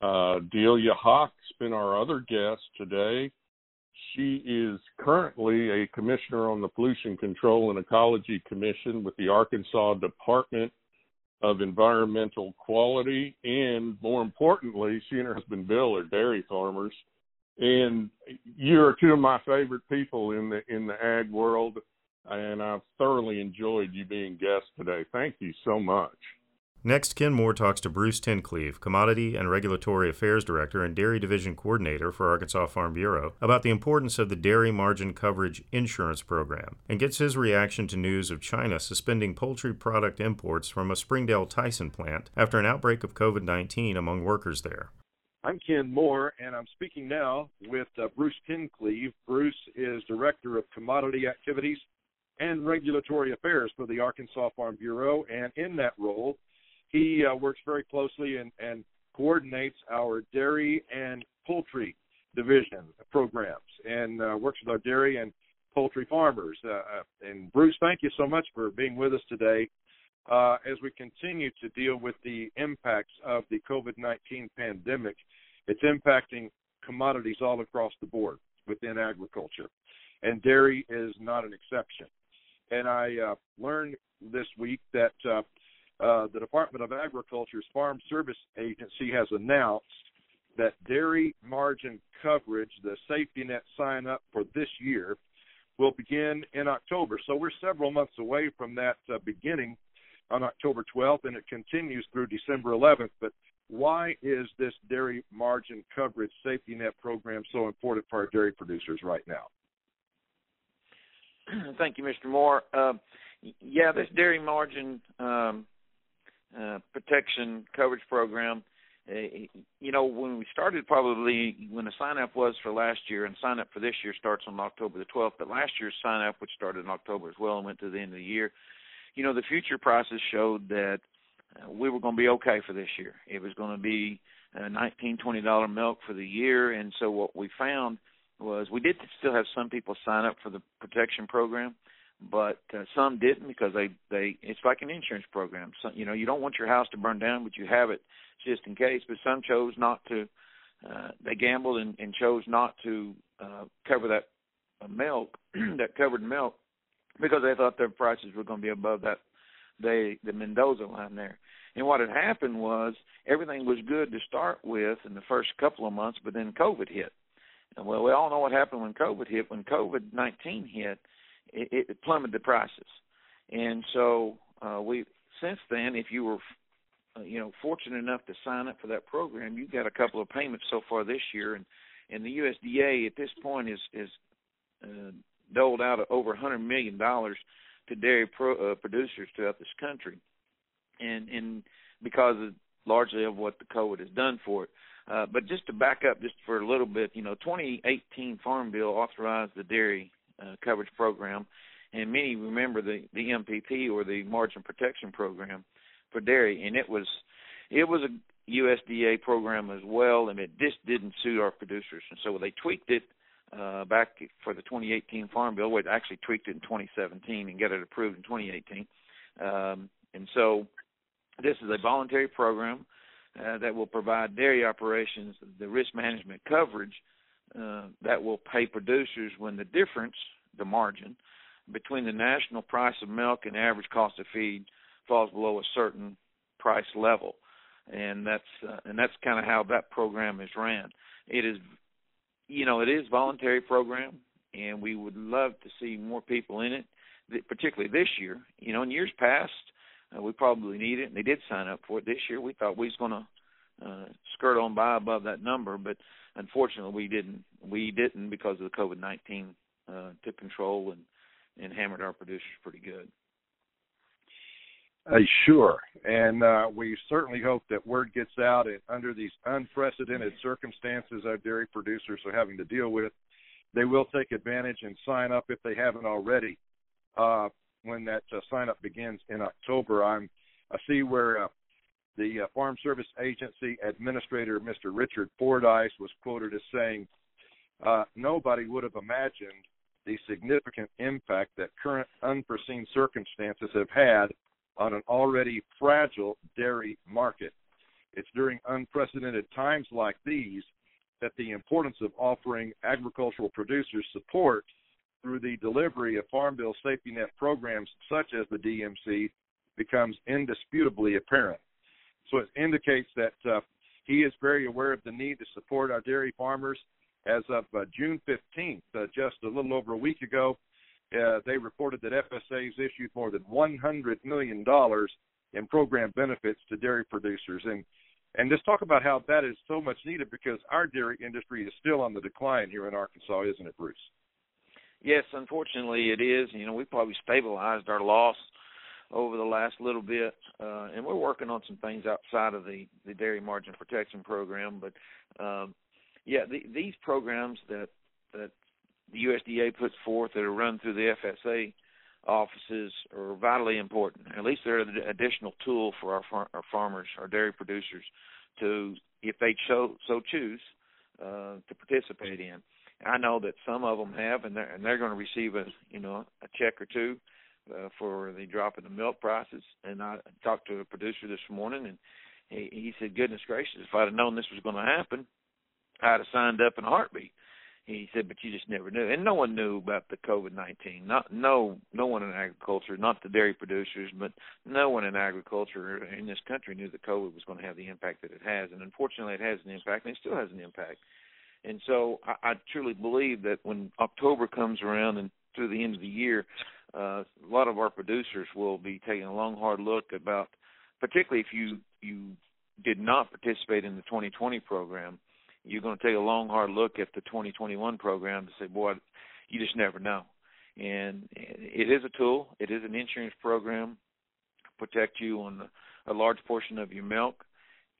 Uh, Delia Haak's been our other guest today. She is currently a commissioner on the Pollution Control and Ecology Commission with the Arkansas Department of Environmental Quality. And more importantly, she and her husband Bill are dairy farmers and you're two of my favorite people in the in the ag world and I've thoroughly enjoyed you being guest today. Thank you so much. Next, Ken Moore talks to Bruce Tencleve, Commodity and Regulatory Affairs Director and Dairy Division Coordinator for Arkansas Farm Bureau, about the importance of the Dairy Margin Coverage Insurance Program, and gets his reaction to news of China suspending poultry product imports from a Springdale Tyson plant after an outbreak of COVID 19 among workers there. I'm Ken Moore, and I'm speaking now with uh, Bruce Tencleve. Bruce is Director of Commodity Activities and Regulatory Affairs for the Arkansas Farm Bureau, and in that role, he uh, works very closely and, and coordinates our dairy and poultry division programs and uh, works with our dairy and poultry farmers. Uh, uh, and Bruce, thank you so much for being with us today uh, as we continue to deal with the impacts of the COVID 19 pandemic. It's impacting commodities all across the board within agriculture, and dairy is not an exception. And I uh, learned this week that uh, uh, the Department of Agriculture's Farm Service Agency has announced that dairy margin coverage, the safety net sign up for this year, will begin in October. So we're several months away from that uh, beginning on October 12th, and it continues through December 11th. But why is this dairy margin coverage safety net program so important for our dairy producers right now? *clears throat* Thank you, Mr. Moore. Uh, yeah, this dairy margin um, uh, protection coverage program. Uh, you know, when we started, probably when the sign up was for last year, and sign up for this year starts on October the 12th. But last year's sign up, which started in October as well, and went to the end of the year, you know, the future prices showed that uh, we were going to be okay for this year. It was going to be uh, 19, 20 dollar milk for the year, and so what we found was we did still have some people sign up for the protection program, but uh, some didn't because they they it's like an insurance program. So you know you don't want your house to burn down, but you have it just in case. But some chose not to. Uh, they gambled and, and chose not to uh, cover that uh, milk, *clears throat* that covered milk, because they thought their prices were going to be above that they the Mendoza line there. And what had happened was everything was good to start with in the first couple of months, but then COVID hit. And well, we all know what happened when COVID hit. When COVID nineteen hit, it, it plummeted the prices. And so uh, we since then, if you were you know fortunate enough to sign up for that program, you got a couple of payments so far this year, and and the USDA at this point is is uh, doled out over 100 million dollars to dairy pro, uh, producers throughout this country, and and because of largely of what the COVID has done for it. Uh, but just to back up just for a little bit, you know, 2018 Farm Bill authorized the dairy uh, coverage program, and many remember the the MPP or the Margin Protection Program for dairy, and it was it was a USDA program as well, and it just didn't suit our producers, and so they tweaked it uh, back for the 2018 Farm Bill. We actually tweaked it in 2017 and got it approved in 2018, um, and so this is a voluntary program uh, that will provide dairy operations the risk management coverage uh, that will pay producers when the difference, the margin, between the national price of milk and average cost of feed falls below a certain price level, and that's uh, and that's kind of how that program is ran. It is, you know, it is voluntary program, and we would love to see more people in it, particularly this year. You know, in years past, uh, we probably need it, and they did sign up for it this year. We thought we was going to uh, skirt on by above that number, but unfortunately we didn't. We didn't because of the COVID nineteen uh, took control and and hammered our producers pretty good. Uh, sure, and uh, we certainly hope that word gets out. And under these unprecedented circumstances our dairy producers are having to deal with, they will take advantage and sign up if they haven't already. Uh, when that uh, sign up begins in October, I'm I see where uh, the uh, Farm Service Agency Administrator, Mr. Richard Fordyce, was quoted as saying, "Nobody would have imagined the significant impact that current unforeseen circumstances have had on an already fragile dairy market. It's during unprecedented times like these that the importance of offering agricultural producers support through the delivery of Farm Bill safety net programs such as the DMC becomes indisputably apparent. So it indicates that uh, he is very aware of the need to support our dairy farmers. As of uh, June 15th, uh, just a little over a week ago, uh, they reported that FSA's issued more than 100 million dollars in program benefits to dairy producers, and and just talk about how that is so much needed because our dairy industry is still on the decline here in Arkansas, isn't it, Bruce? Yes, unfortunately it is. You know, we probably stabilized our loss over the last little bit, uh, and we're working on some things outside of the the dairy margin protection program. But um, yeah, the, these programs that that the USDA puts forth that are run through the FSA offices are vitally important. At least they're an additional tool for our, far, our farmers, our dairy producers, to if they so so choose uh, to participate in. I know that some of them have, and they're and they're going to receive a you know a check or two uh, for the drop in the milk prices. And I talked to a producer this morning, and he, he said, "Goodness gracious, if I'd have known this was going to happen, I'd have signed up in a heartbeat." He said, "But you just never knew, and no one knew about the COVID nineteen. Not no no one in agriculture, not the dairy producers, but no one in agriculture in this country knew that COVID was going to have the impact that it has. And unfortunately, it has an impact, and it still has an impact. And so I, I truly believe that when October comes around and through the end of the year, uh, a lot of our producers will be taking a long, hard look about, particularly if you you did not participate in the 2020 program, you're going to take a long, hard look at the 2021 program to say, boy, you just never know. And it is a tool. It is an insurance program to protect you on a large portion of your milk.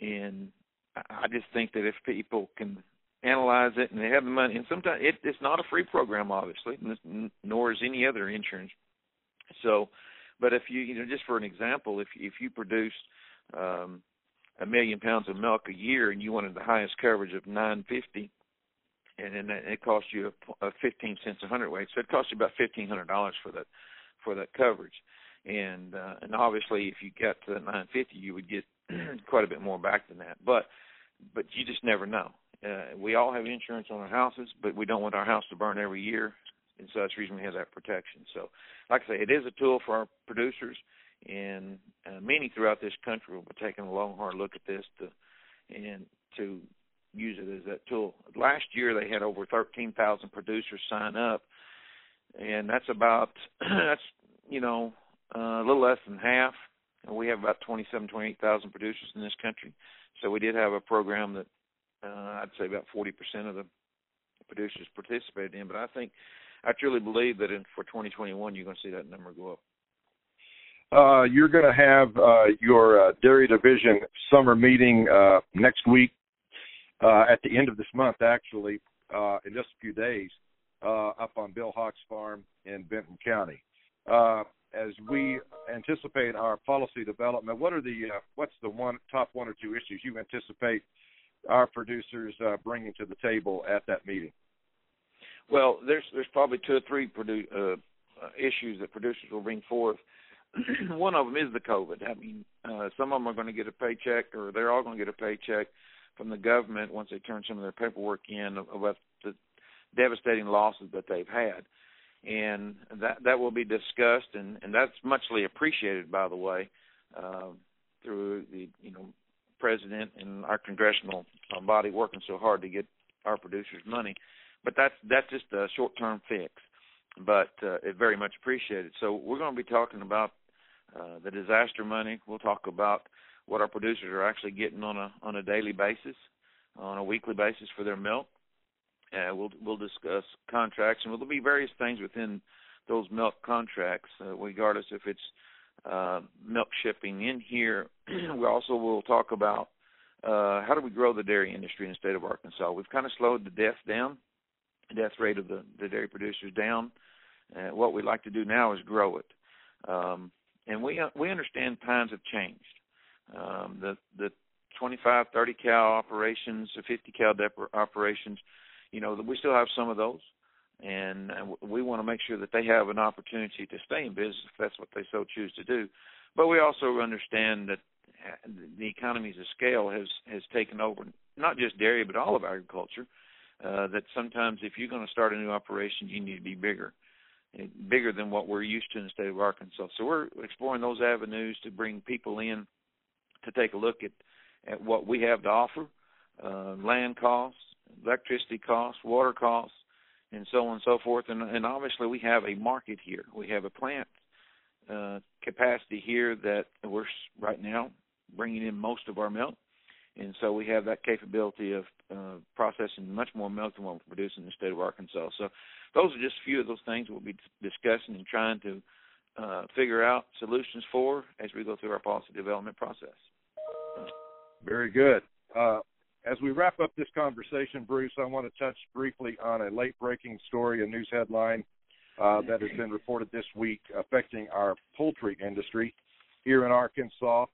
And I just think that if people can analyze it, and they have the money. And sometimes it, it's not a free program, obviously, nor is any other insurance. So, but if you, you know, just for an example, if if you produce um, a million pounds of milk a year and you wanted the highest coverage of 950, and then it costs you a, a 15 cents a hundredweight, so it costs you about fifteen hundred dollars for that for that coverage. And uh, and obviously, if you got to the 950, you would get *clears throat* quite a bit more back than that. But but you just never know. Uh, we all have insurance on our houses, but we don't want our house to burn every year, and so that's the reason we have that protection. So, like I say, it is a tool for our producers, and uh, many throughout this country will be taking a long, hard look at this to and to use it as that tool. Last year, they had over 13,000 producers sign up and that's about *clears throat* that's you know uh, a little less than half. And we have about 27, 28,000 producers in this country, so we did have a program that uh, I'd say about 40% of the producers participated in. But I think I truly believe that in for 2021 you're going to see that number go up. Uh, you're going to have uh, your uh, dairy division summer meeting uh, next week uh, at the end of this month, actually, uh, in just a few days, up on Bill Haak's farm in Benton County. as we anticipate our policy development, what are the what's the one top one or two issues you anticipate our producers bringing to the table at that meeting? Well, there's there's probably two or three produ- issues that producers will bring forth *clears throat* one of them is the COVID. I mean, uh, some of them are going to get a paycheck, or they're all going to get a paycheck from the government once they turn some of their paperwork in about the devastating losses that they've had, and that that will be discussed, and and that's muchly appreciated, by the way, uh, through the you know president and our congressional uh, body working so hard to get our producers money. But that's that's just a short-term fix but uh, it very much appreciated. So we're going to be talking about uh, the disaster money. We'll talk about what our producers are actually getting on a on a daily basis, on a weekly basis for their milk. Uh, we'll we'll discuss contracts, and there'll be various things within those milk contracts, uh, regardless if it's uh, milk shipping in here. *clears throat* we also will talk about uh, how do we grow the dairy industry in the state of Arkansas. We've kind of slowed the death down, death rate of the, the dairy producers down. Uh, what we'd like to do now is grow it. Um, and we uh, we understand times have changed. Um, the the 25, 30 cow operations, the 50 cow dep- operations, you know, we still have some of those, and, and we want to make sure that they have an opportunity to stay in business if that's what they so choose to do. But we also understand that uh, the economies of scale has has taken over not just dairy but all of agriculture. Uh, that sometimes if you're going to start a new operation, you need to be bigger bigger than what we're used to in the state of Arkansas. So we're exploring those avenues to bring people in to take a look at at what we have to offer, uh, land costs, electricity costs, water costs, and so on and so forth. And, and obviously, we have a market here. We have a plant uh, capacity here that we're right now bringing in most of our milk, and so we have that capability of uh, processing much more milk than what we produce in the state of Arkansas. So those are just a few of those things we'll be discussing and trying to uh, figure out solutions for as we go through our policy development process. Very good. Uh, as we wrap up this conversation, Bruce, I want to touch briefly on a late breaking story, a news headline uh, that has been reported this week affecting our poultry industry here in Arkansas.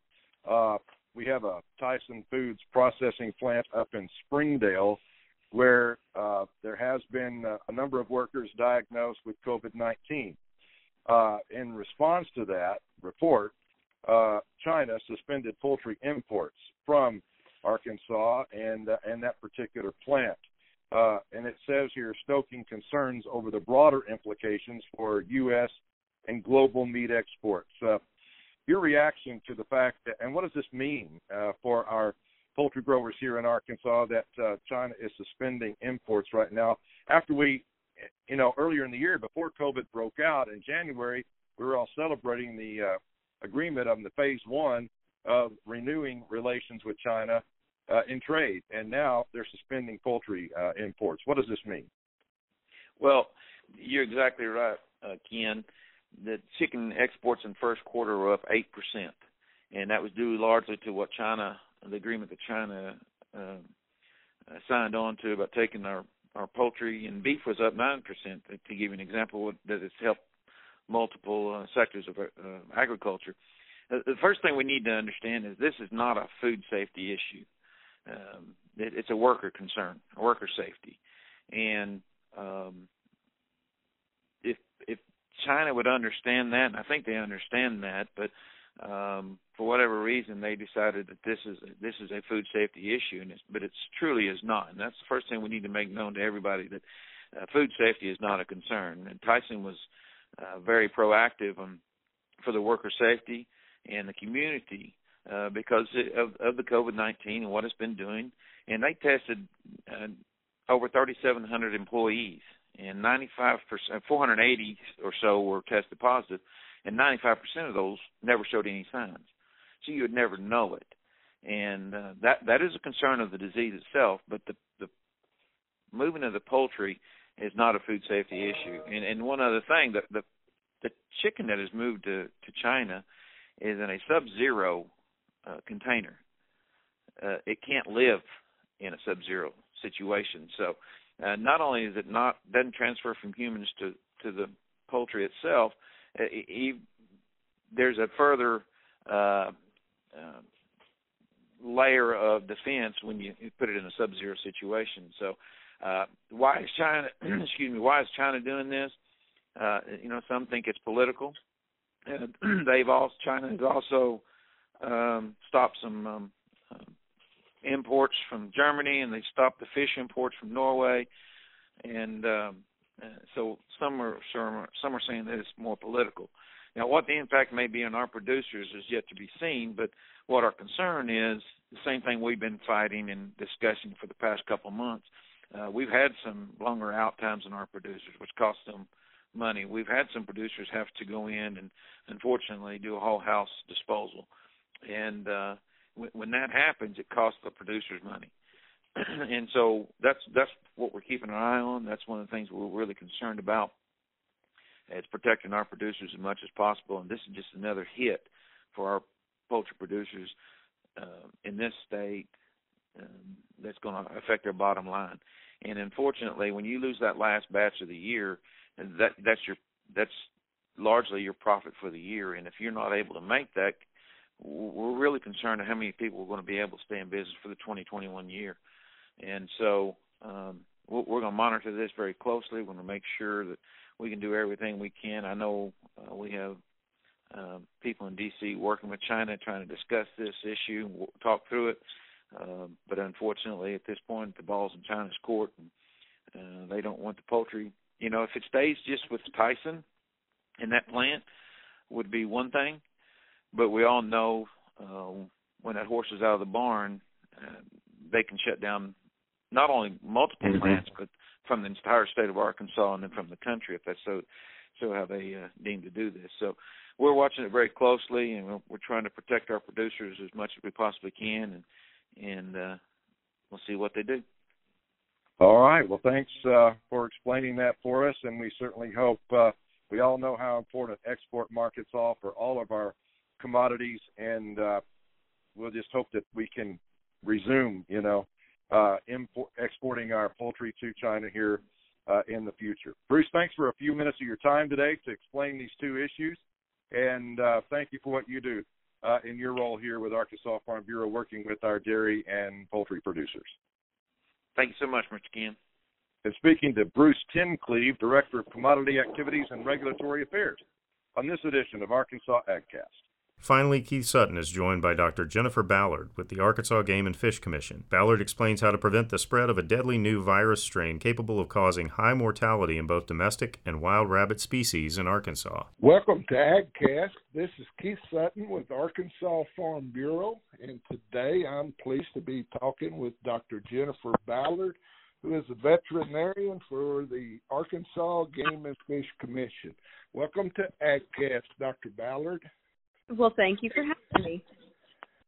Uh, we have a Tyson Foods processing plant up in Springdale where uh, there has been uh, a number of workers diagnosed with COVID 19. Uh, in response to that report, uh, China suspended poultry imports from Arkansas and uh, and that particular plant. Uh, and it says here, stoking concerns over the broader implications for U.S. and global meat exports. Your reaction to the fact that, and what does this mean for our poultry growers here in Arkansas that uh, China is suspending imports right now. After we, you know, earlier in the year before COVID broke out in January, we were all celebrating the uh, agreement of the phase one of renewing relations with China uh, in trade, and now they're suspending poultry uh, imports. What does this mean? Well, you're exactly right, uh, Ken. The chicken exports in first quarter were up eight percent, and that was due largely to what China the agreement that China uh, uh, signed on to about taking our our poultry and beef was up nine percent. To give you an example, that it's helped multiple uh, sectors of uh, agriculture. Uh, the first thing we need to understand is this is not a food safety issue. Um, it, it's a worker concern, worker safety, and um, China would understand that, and I think they understand that, but um, for whatever reason, they decided that this is this is a food safety issue, and it's, but it truly is not. And that's the first thing we need to make known to everybody that uh, food safety is not a concern. And Tyson was uh, very proactive um, for the worker safety and the community uh, because of, of the COVID-19 and what it's been doing. And they tested uh, over 3,700 employees and 95%, 480 or so were tested positive, and 95% of those never showed any signs. So you would never know it, and uh, that that is a concern of the disease itself. But the the movement of the poultry is not a food safety issue. And and one other thing, the the the chicken that has moved to to China is in a sub-zero uh, container. Uh, it can't live in a sub-zero situation. So uh, not only is it not doesn't transfer from humans to to the poultry itself, uh, he, there's a further uh, uh, layer of defense when you, put it in a sub-zero situation. So uh, why is China? *clears throat* excuse me. Why is China doing this? Uh, you know, some think it's political. And *clears throat* they've also China has also um, stopped some um, imports from Germany, and they stopped the fish imports from Norway, and um, uh, so some are some are, some are saying that it's more political. Now, what the impact may be on our producers is yet to be seen, but what our concern is the same thing we've been fighting and discussing for the past couple of months. Uh, we've had some longer out times in our producers, which cost them money. We've had some producers have to go in and unfortunately do a whole house disposal, and uh, when, that happens, it costs the producers money. *clears throat* and so that's that's what we're keeping an eye on. That's one of the things we're really concerned about. It's protecting our producers as much as possible, and this is just another hit for our poultry producers uh, in this state um, that's going to affect their bottom line. And unfortunately, when you lose that last batch of the year, that that's your that's largely your profit for the year. And if you're not able to make that, we're really concerned how many people are going to be able to stay in business for the 2021 year. And so um, we're going to monitor this very closely. We're going to make sure that we can do everything we can. I know uh, we have um, people in D.C. working with China trying to discuss this issue, talk through it. Um, but unfortunately, at this point, the ball's in China's court, and uh, they don't want the poultry. You know, if it stays just with Tyson and that plant, would be one thing. But we all know uh, when that horse is out of the barn, uh, they can shut down not only multiple mm-hmm. plants, but from the entire state of Arkansas and then from the country if that's so so how they uh, deem to do this. So we're watching it very closely, and we're, we're trying to protect our producers as much as we possibly can, and and uh, we'll see what they do. All right. Well, thanks uh, for explaining that for us, and we certainly hope uh, we all know how important export markets are for all of our commodities, and uh, we'll just hope that we can resume, you know, uh, import, exporting our poultry to China here uh, in the future. Bruce, thanks for a few minutes of your time today to explain these two issues, and uh, thank you for what you do uh, in your role here with Arkansas Farm Bureau, working with our dairy and poultry producers. Thank you so much, Mr. Ken. And speaking to Bruce Tencleve, Director of Commodity Activities and Regulatory Affairs, on this edition of Arkansas AgCast. Finally, Keith Sutton is joined by Dr. Jennifer Ballard with the Arkansas Game and Fish Commission. Ballard explains how to prevent the spread of a deadly new virus strain capable of causing high mortality in both domestic and wild rabbit species in Arkansas. Welcome to AgCast. This is Keith Sutton with Arkansas Farm Bureau, and today I'm pleased to be talking with Dr. Jennifer Ballard, who is a veterinarian for the Arkansas Game and Fish Commission. Welcome to AgCast, Dr. Ballard. Well, thank you for having me.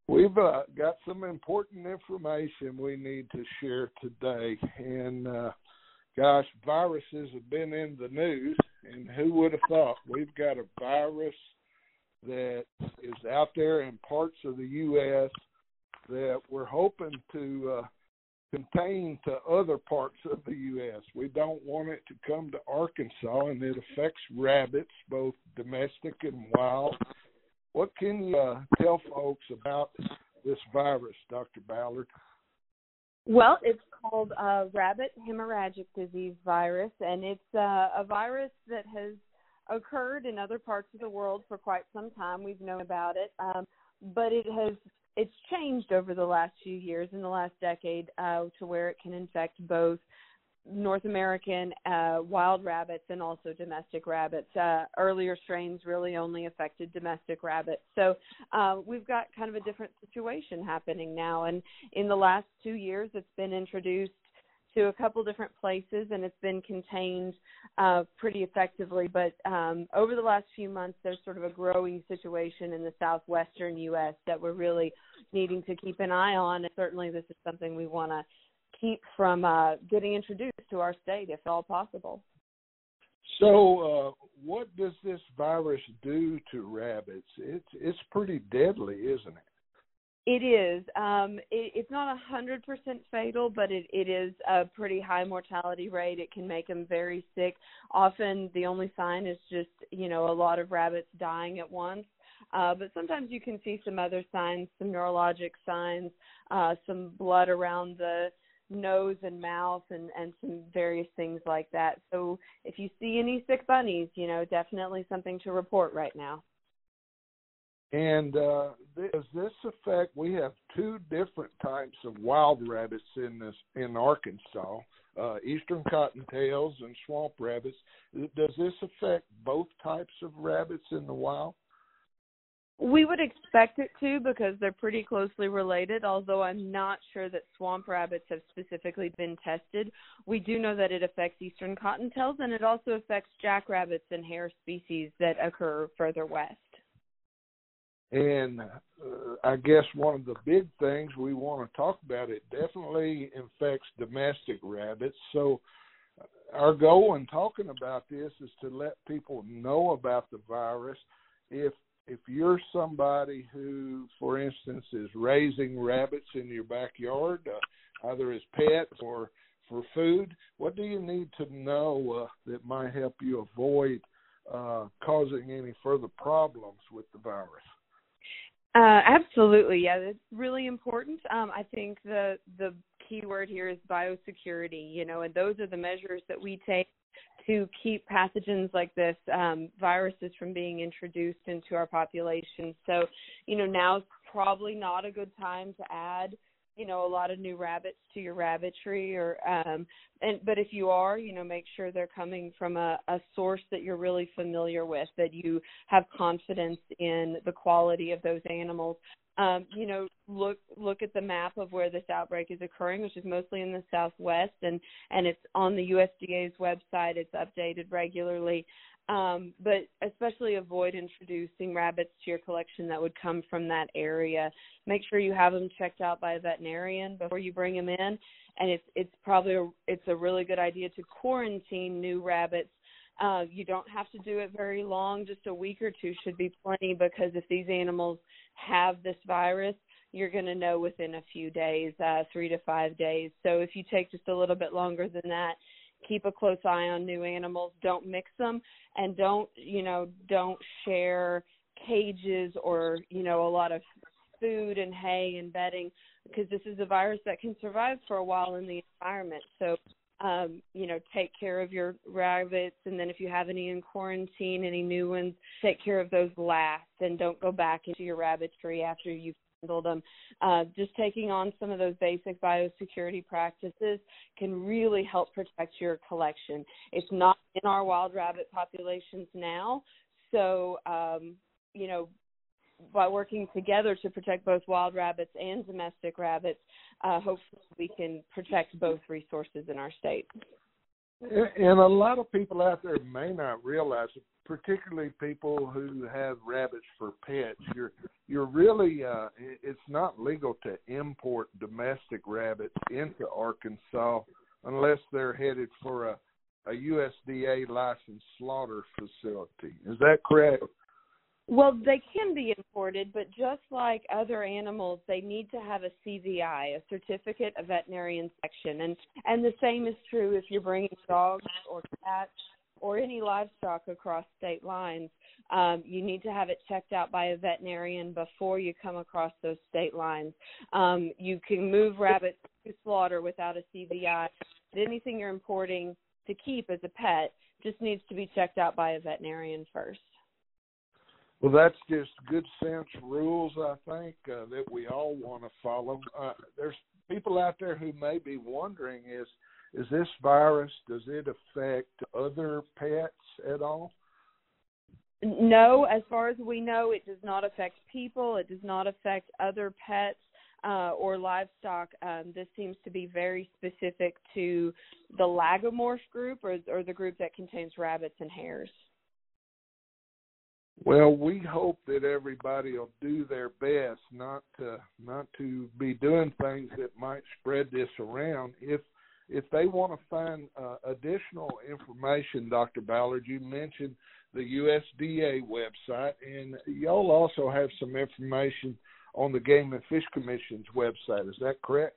We've uh, got some important information we need to share today. And uh, gosh, viruses have been in the news, and who would have thought we've got a virus that is out there in parts of the U.S. that we're hoping to uh, contain to other parts of the U.S. We don't want it to come to Arkansas, and it affects rabbits, both domestic and wild. What can you uh, tell folks about this virus, Dr. Ballard? Well, it's called uh, rabbit hemorrhagic disease virus, and it's uh, a virus that has occurred in other parts of the world for quite some time. We've known about it, um, but it has it's changed over the last few years, in the last decade, uh, to where it can infect both North American uh, wild rabbits and also domestic rabbits. Uh, earlier strains really only affected domestic rabbits. So uh, we've got kind of a different situation happening now. And in the last two years, it's been introduced to a couple different places and it's been contained uh, pretty effectively. But um, over the last few months, there's sort of a growing situation in the southwestern U.S. that we're really needing to keep an eye on. And certainly, this is something we want to keep from uh, getting introduced to our state, if at all possible. So, uh, what does this virus do to rabbits? It's it's pretty deadly, isn't it? It is. Um, it, it's not a hundred percent fatal, but it, it is a pretty high mortality rate. It can make them very sick. Often, the only sign is just you know a lot of rabbits dying at once. Uh, but sometimes you can see some other signs, some neurologic signs, uh, some blood around the nose and mouth, and and some various things like that. So if you see any sick bunnies, you know definitely something to report right now. And uh, does this affect? We have two different types of wild rabbits in this in Arkansas: uh, eastern cottontails and swamp rabbits. Does this affect both types of rabbits in the wild? We would expect it to because they're pretty closely related, although I'm not sure that swamp rabbits have specifically been tested. We do know that it affects eastern cottontails and it also affects jackrabbits and hare species that occur further west. And uh, I guess one of the big things we want to talk about it definitely infects domestic rabbits. So uh, our goal in talking about this is to let people know about the virus. If if you're somebody who, for instance, is raising rabbits in your backyard, uh, either as pets or for food, what do you need to know uh, that might help you avoid uh, causing any further problems with the virus? Uh, absolutely, yeah, that's really important. Um, I think the the key word here is biosecurity. You know, and those are the measures that we take to keep pathogens like this um, viruses from being introduced into our population. So, you know, now is probably not a good time to add you know a lot of new rabbits to your rabbitry or um and but if you are you know make sure they're coming from a, a source that you're really familiar with that you have confidence in the quality of those animals um, you know, look look at the map of where this outbreak is occurring, which is mostly in the southwest, and and it's on the USDA's website. It's updated regularly. Um, but especially avoid introducing rabbits to your collection that would come from that area. Make sure you have them checked out by a veterinarian before you bring them in, and it's it's probably a, it's a really good idea to quarantine new rabbits. Uh, you don't have to do it very long; just a week or two should be plenty. Because if these animals have this virus, you're going to know within a few days, uh, three to five days. So if you take just a little bit longer than that, keep a close eye on new animals don't mix them and don't you know don't share cages or you know a lot of food and hay and bedding because this is a virus that can survive for a while in the environment so um, you know, take care of your rabbits, and then if you have any in quarantine, any new ones, take care of those last, and don't go back into your rabbitry after you've handled them. Uh, just taking on some of those basic biosecurity practices can really help protect your collection. It's not in our wild rabbit populations now, so um, you know by working together to protect both wild rabbits and domestic rabbits, uh, hopefully we can protect both resources in our state. And a lot of people out there may not realize particularly people who have rabbits for pets. You're you're really uh it's not legal to import domestic rabbits into Arkansas unless they're headed for a a USDA licensed slaughter facility. Is that correct? Well, they can be imported, but just like other animals, they need to have a CVI, a certificate of veterinary inspection, and and the same is true if you're bringing dogs or cats or any livestock across state lines. Um, you need to have it checked out by a veterinarian before you come across those state lines. Um, you can move rabbits to slaughter without a CVI. But anything you're importing to keep as a pet just needs to be checked out by a veterinarian first. Well, that's just good sense rules, I think, uh, that we all want to follow. Uh, there's people out there who may be wondering is is this virus does it affect other pets at all? No, as far as we know, it does not affect people. It does not affect other pets. uh, or livestock, um, this seems to be very specific to the lagomorph group or, or the group that contains rabbits and hares. Well, we hope that everybody will do their best not to not to be doing things that might spread this around. If if they want to find uh, additional information, Dr. Ballard, you mentioned the USDA website, and y'all also have some information on the Game and Fish Commission's website. Is that correct?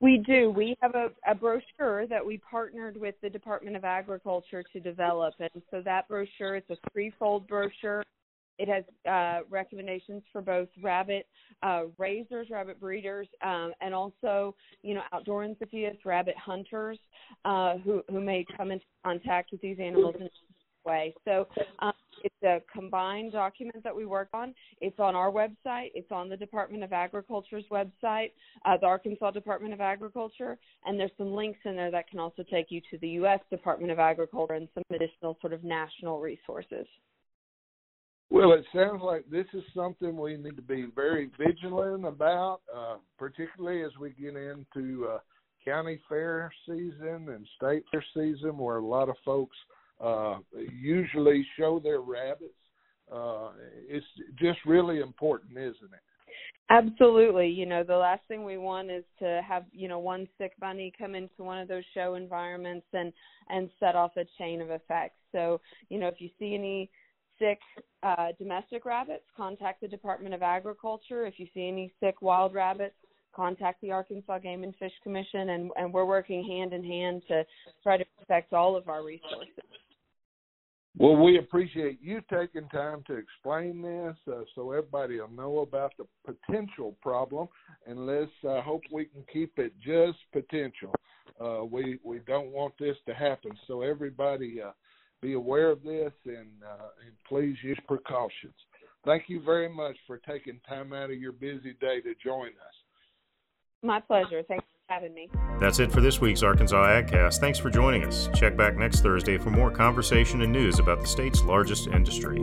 We do. We have a, a brochure that we partnered with the Department of Agriculture to develop, and so that brochure it's a threefold brochure. It has uh, recommendations for both rabbit uh, raisers, rabbit breeders, um, and also, you know, outdoor enthusiasts, rabbit hunters uh, who who may come into contact with these animals in a way. So um, it's a combined document that we work on. It's on our website. It's on the Department of Agriculture's website, uh, the Arkansas Department of Agriculture, and there's some links in there that can also take you to the U.S. Department of Agriculture and some additional sort of national resources. Well, it sounds like this is something we need to be very vigilant about, uh, particularly as we get into uh, county fair season and state fair season, where a lot of folks uh, usually show their rabbits. Uh, it's just really important, isn't it? Absolutely. You know, the last thing we want is to have, you know, one sick bunny come into one of those show environments and and set off a chain of effects. So, you know, if you see any sick uh, domestic rabbits, contact the Department of Agriculture. If you see any sick wild rabbits, contact the Arkansas Game and Fish Commission, and, and we're working hand in hand to try to protect all of our resources. Well, we appreciate you taking time to explain this uh, so everybody will know about the potential problem, and let's uh, hope we can keep it just potential. Uh, we we don't want this to happen, so everybody uh, be aware of this and uh, and please use precautions. Thank you very much for taking time out of your busy day to join us. My pleasure. Thanks having me. That's it for this week's Arkansas AgCast. Thanks for joining us. Check back next Thursday for more conversation and news about the state's largest industry.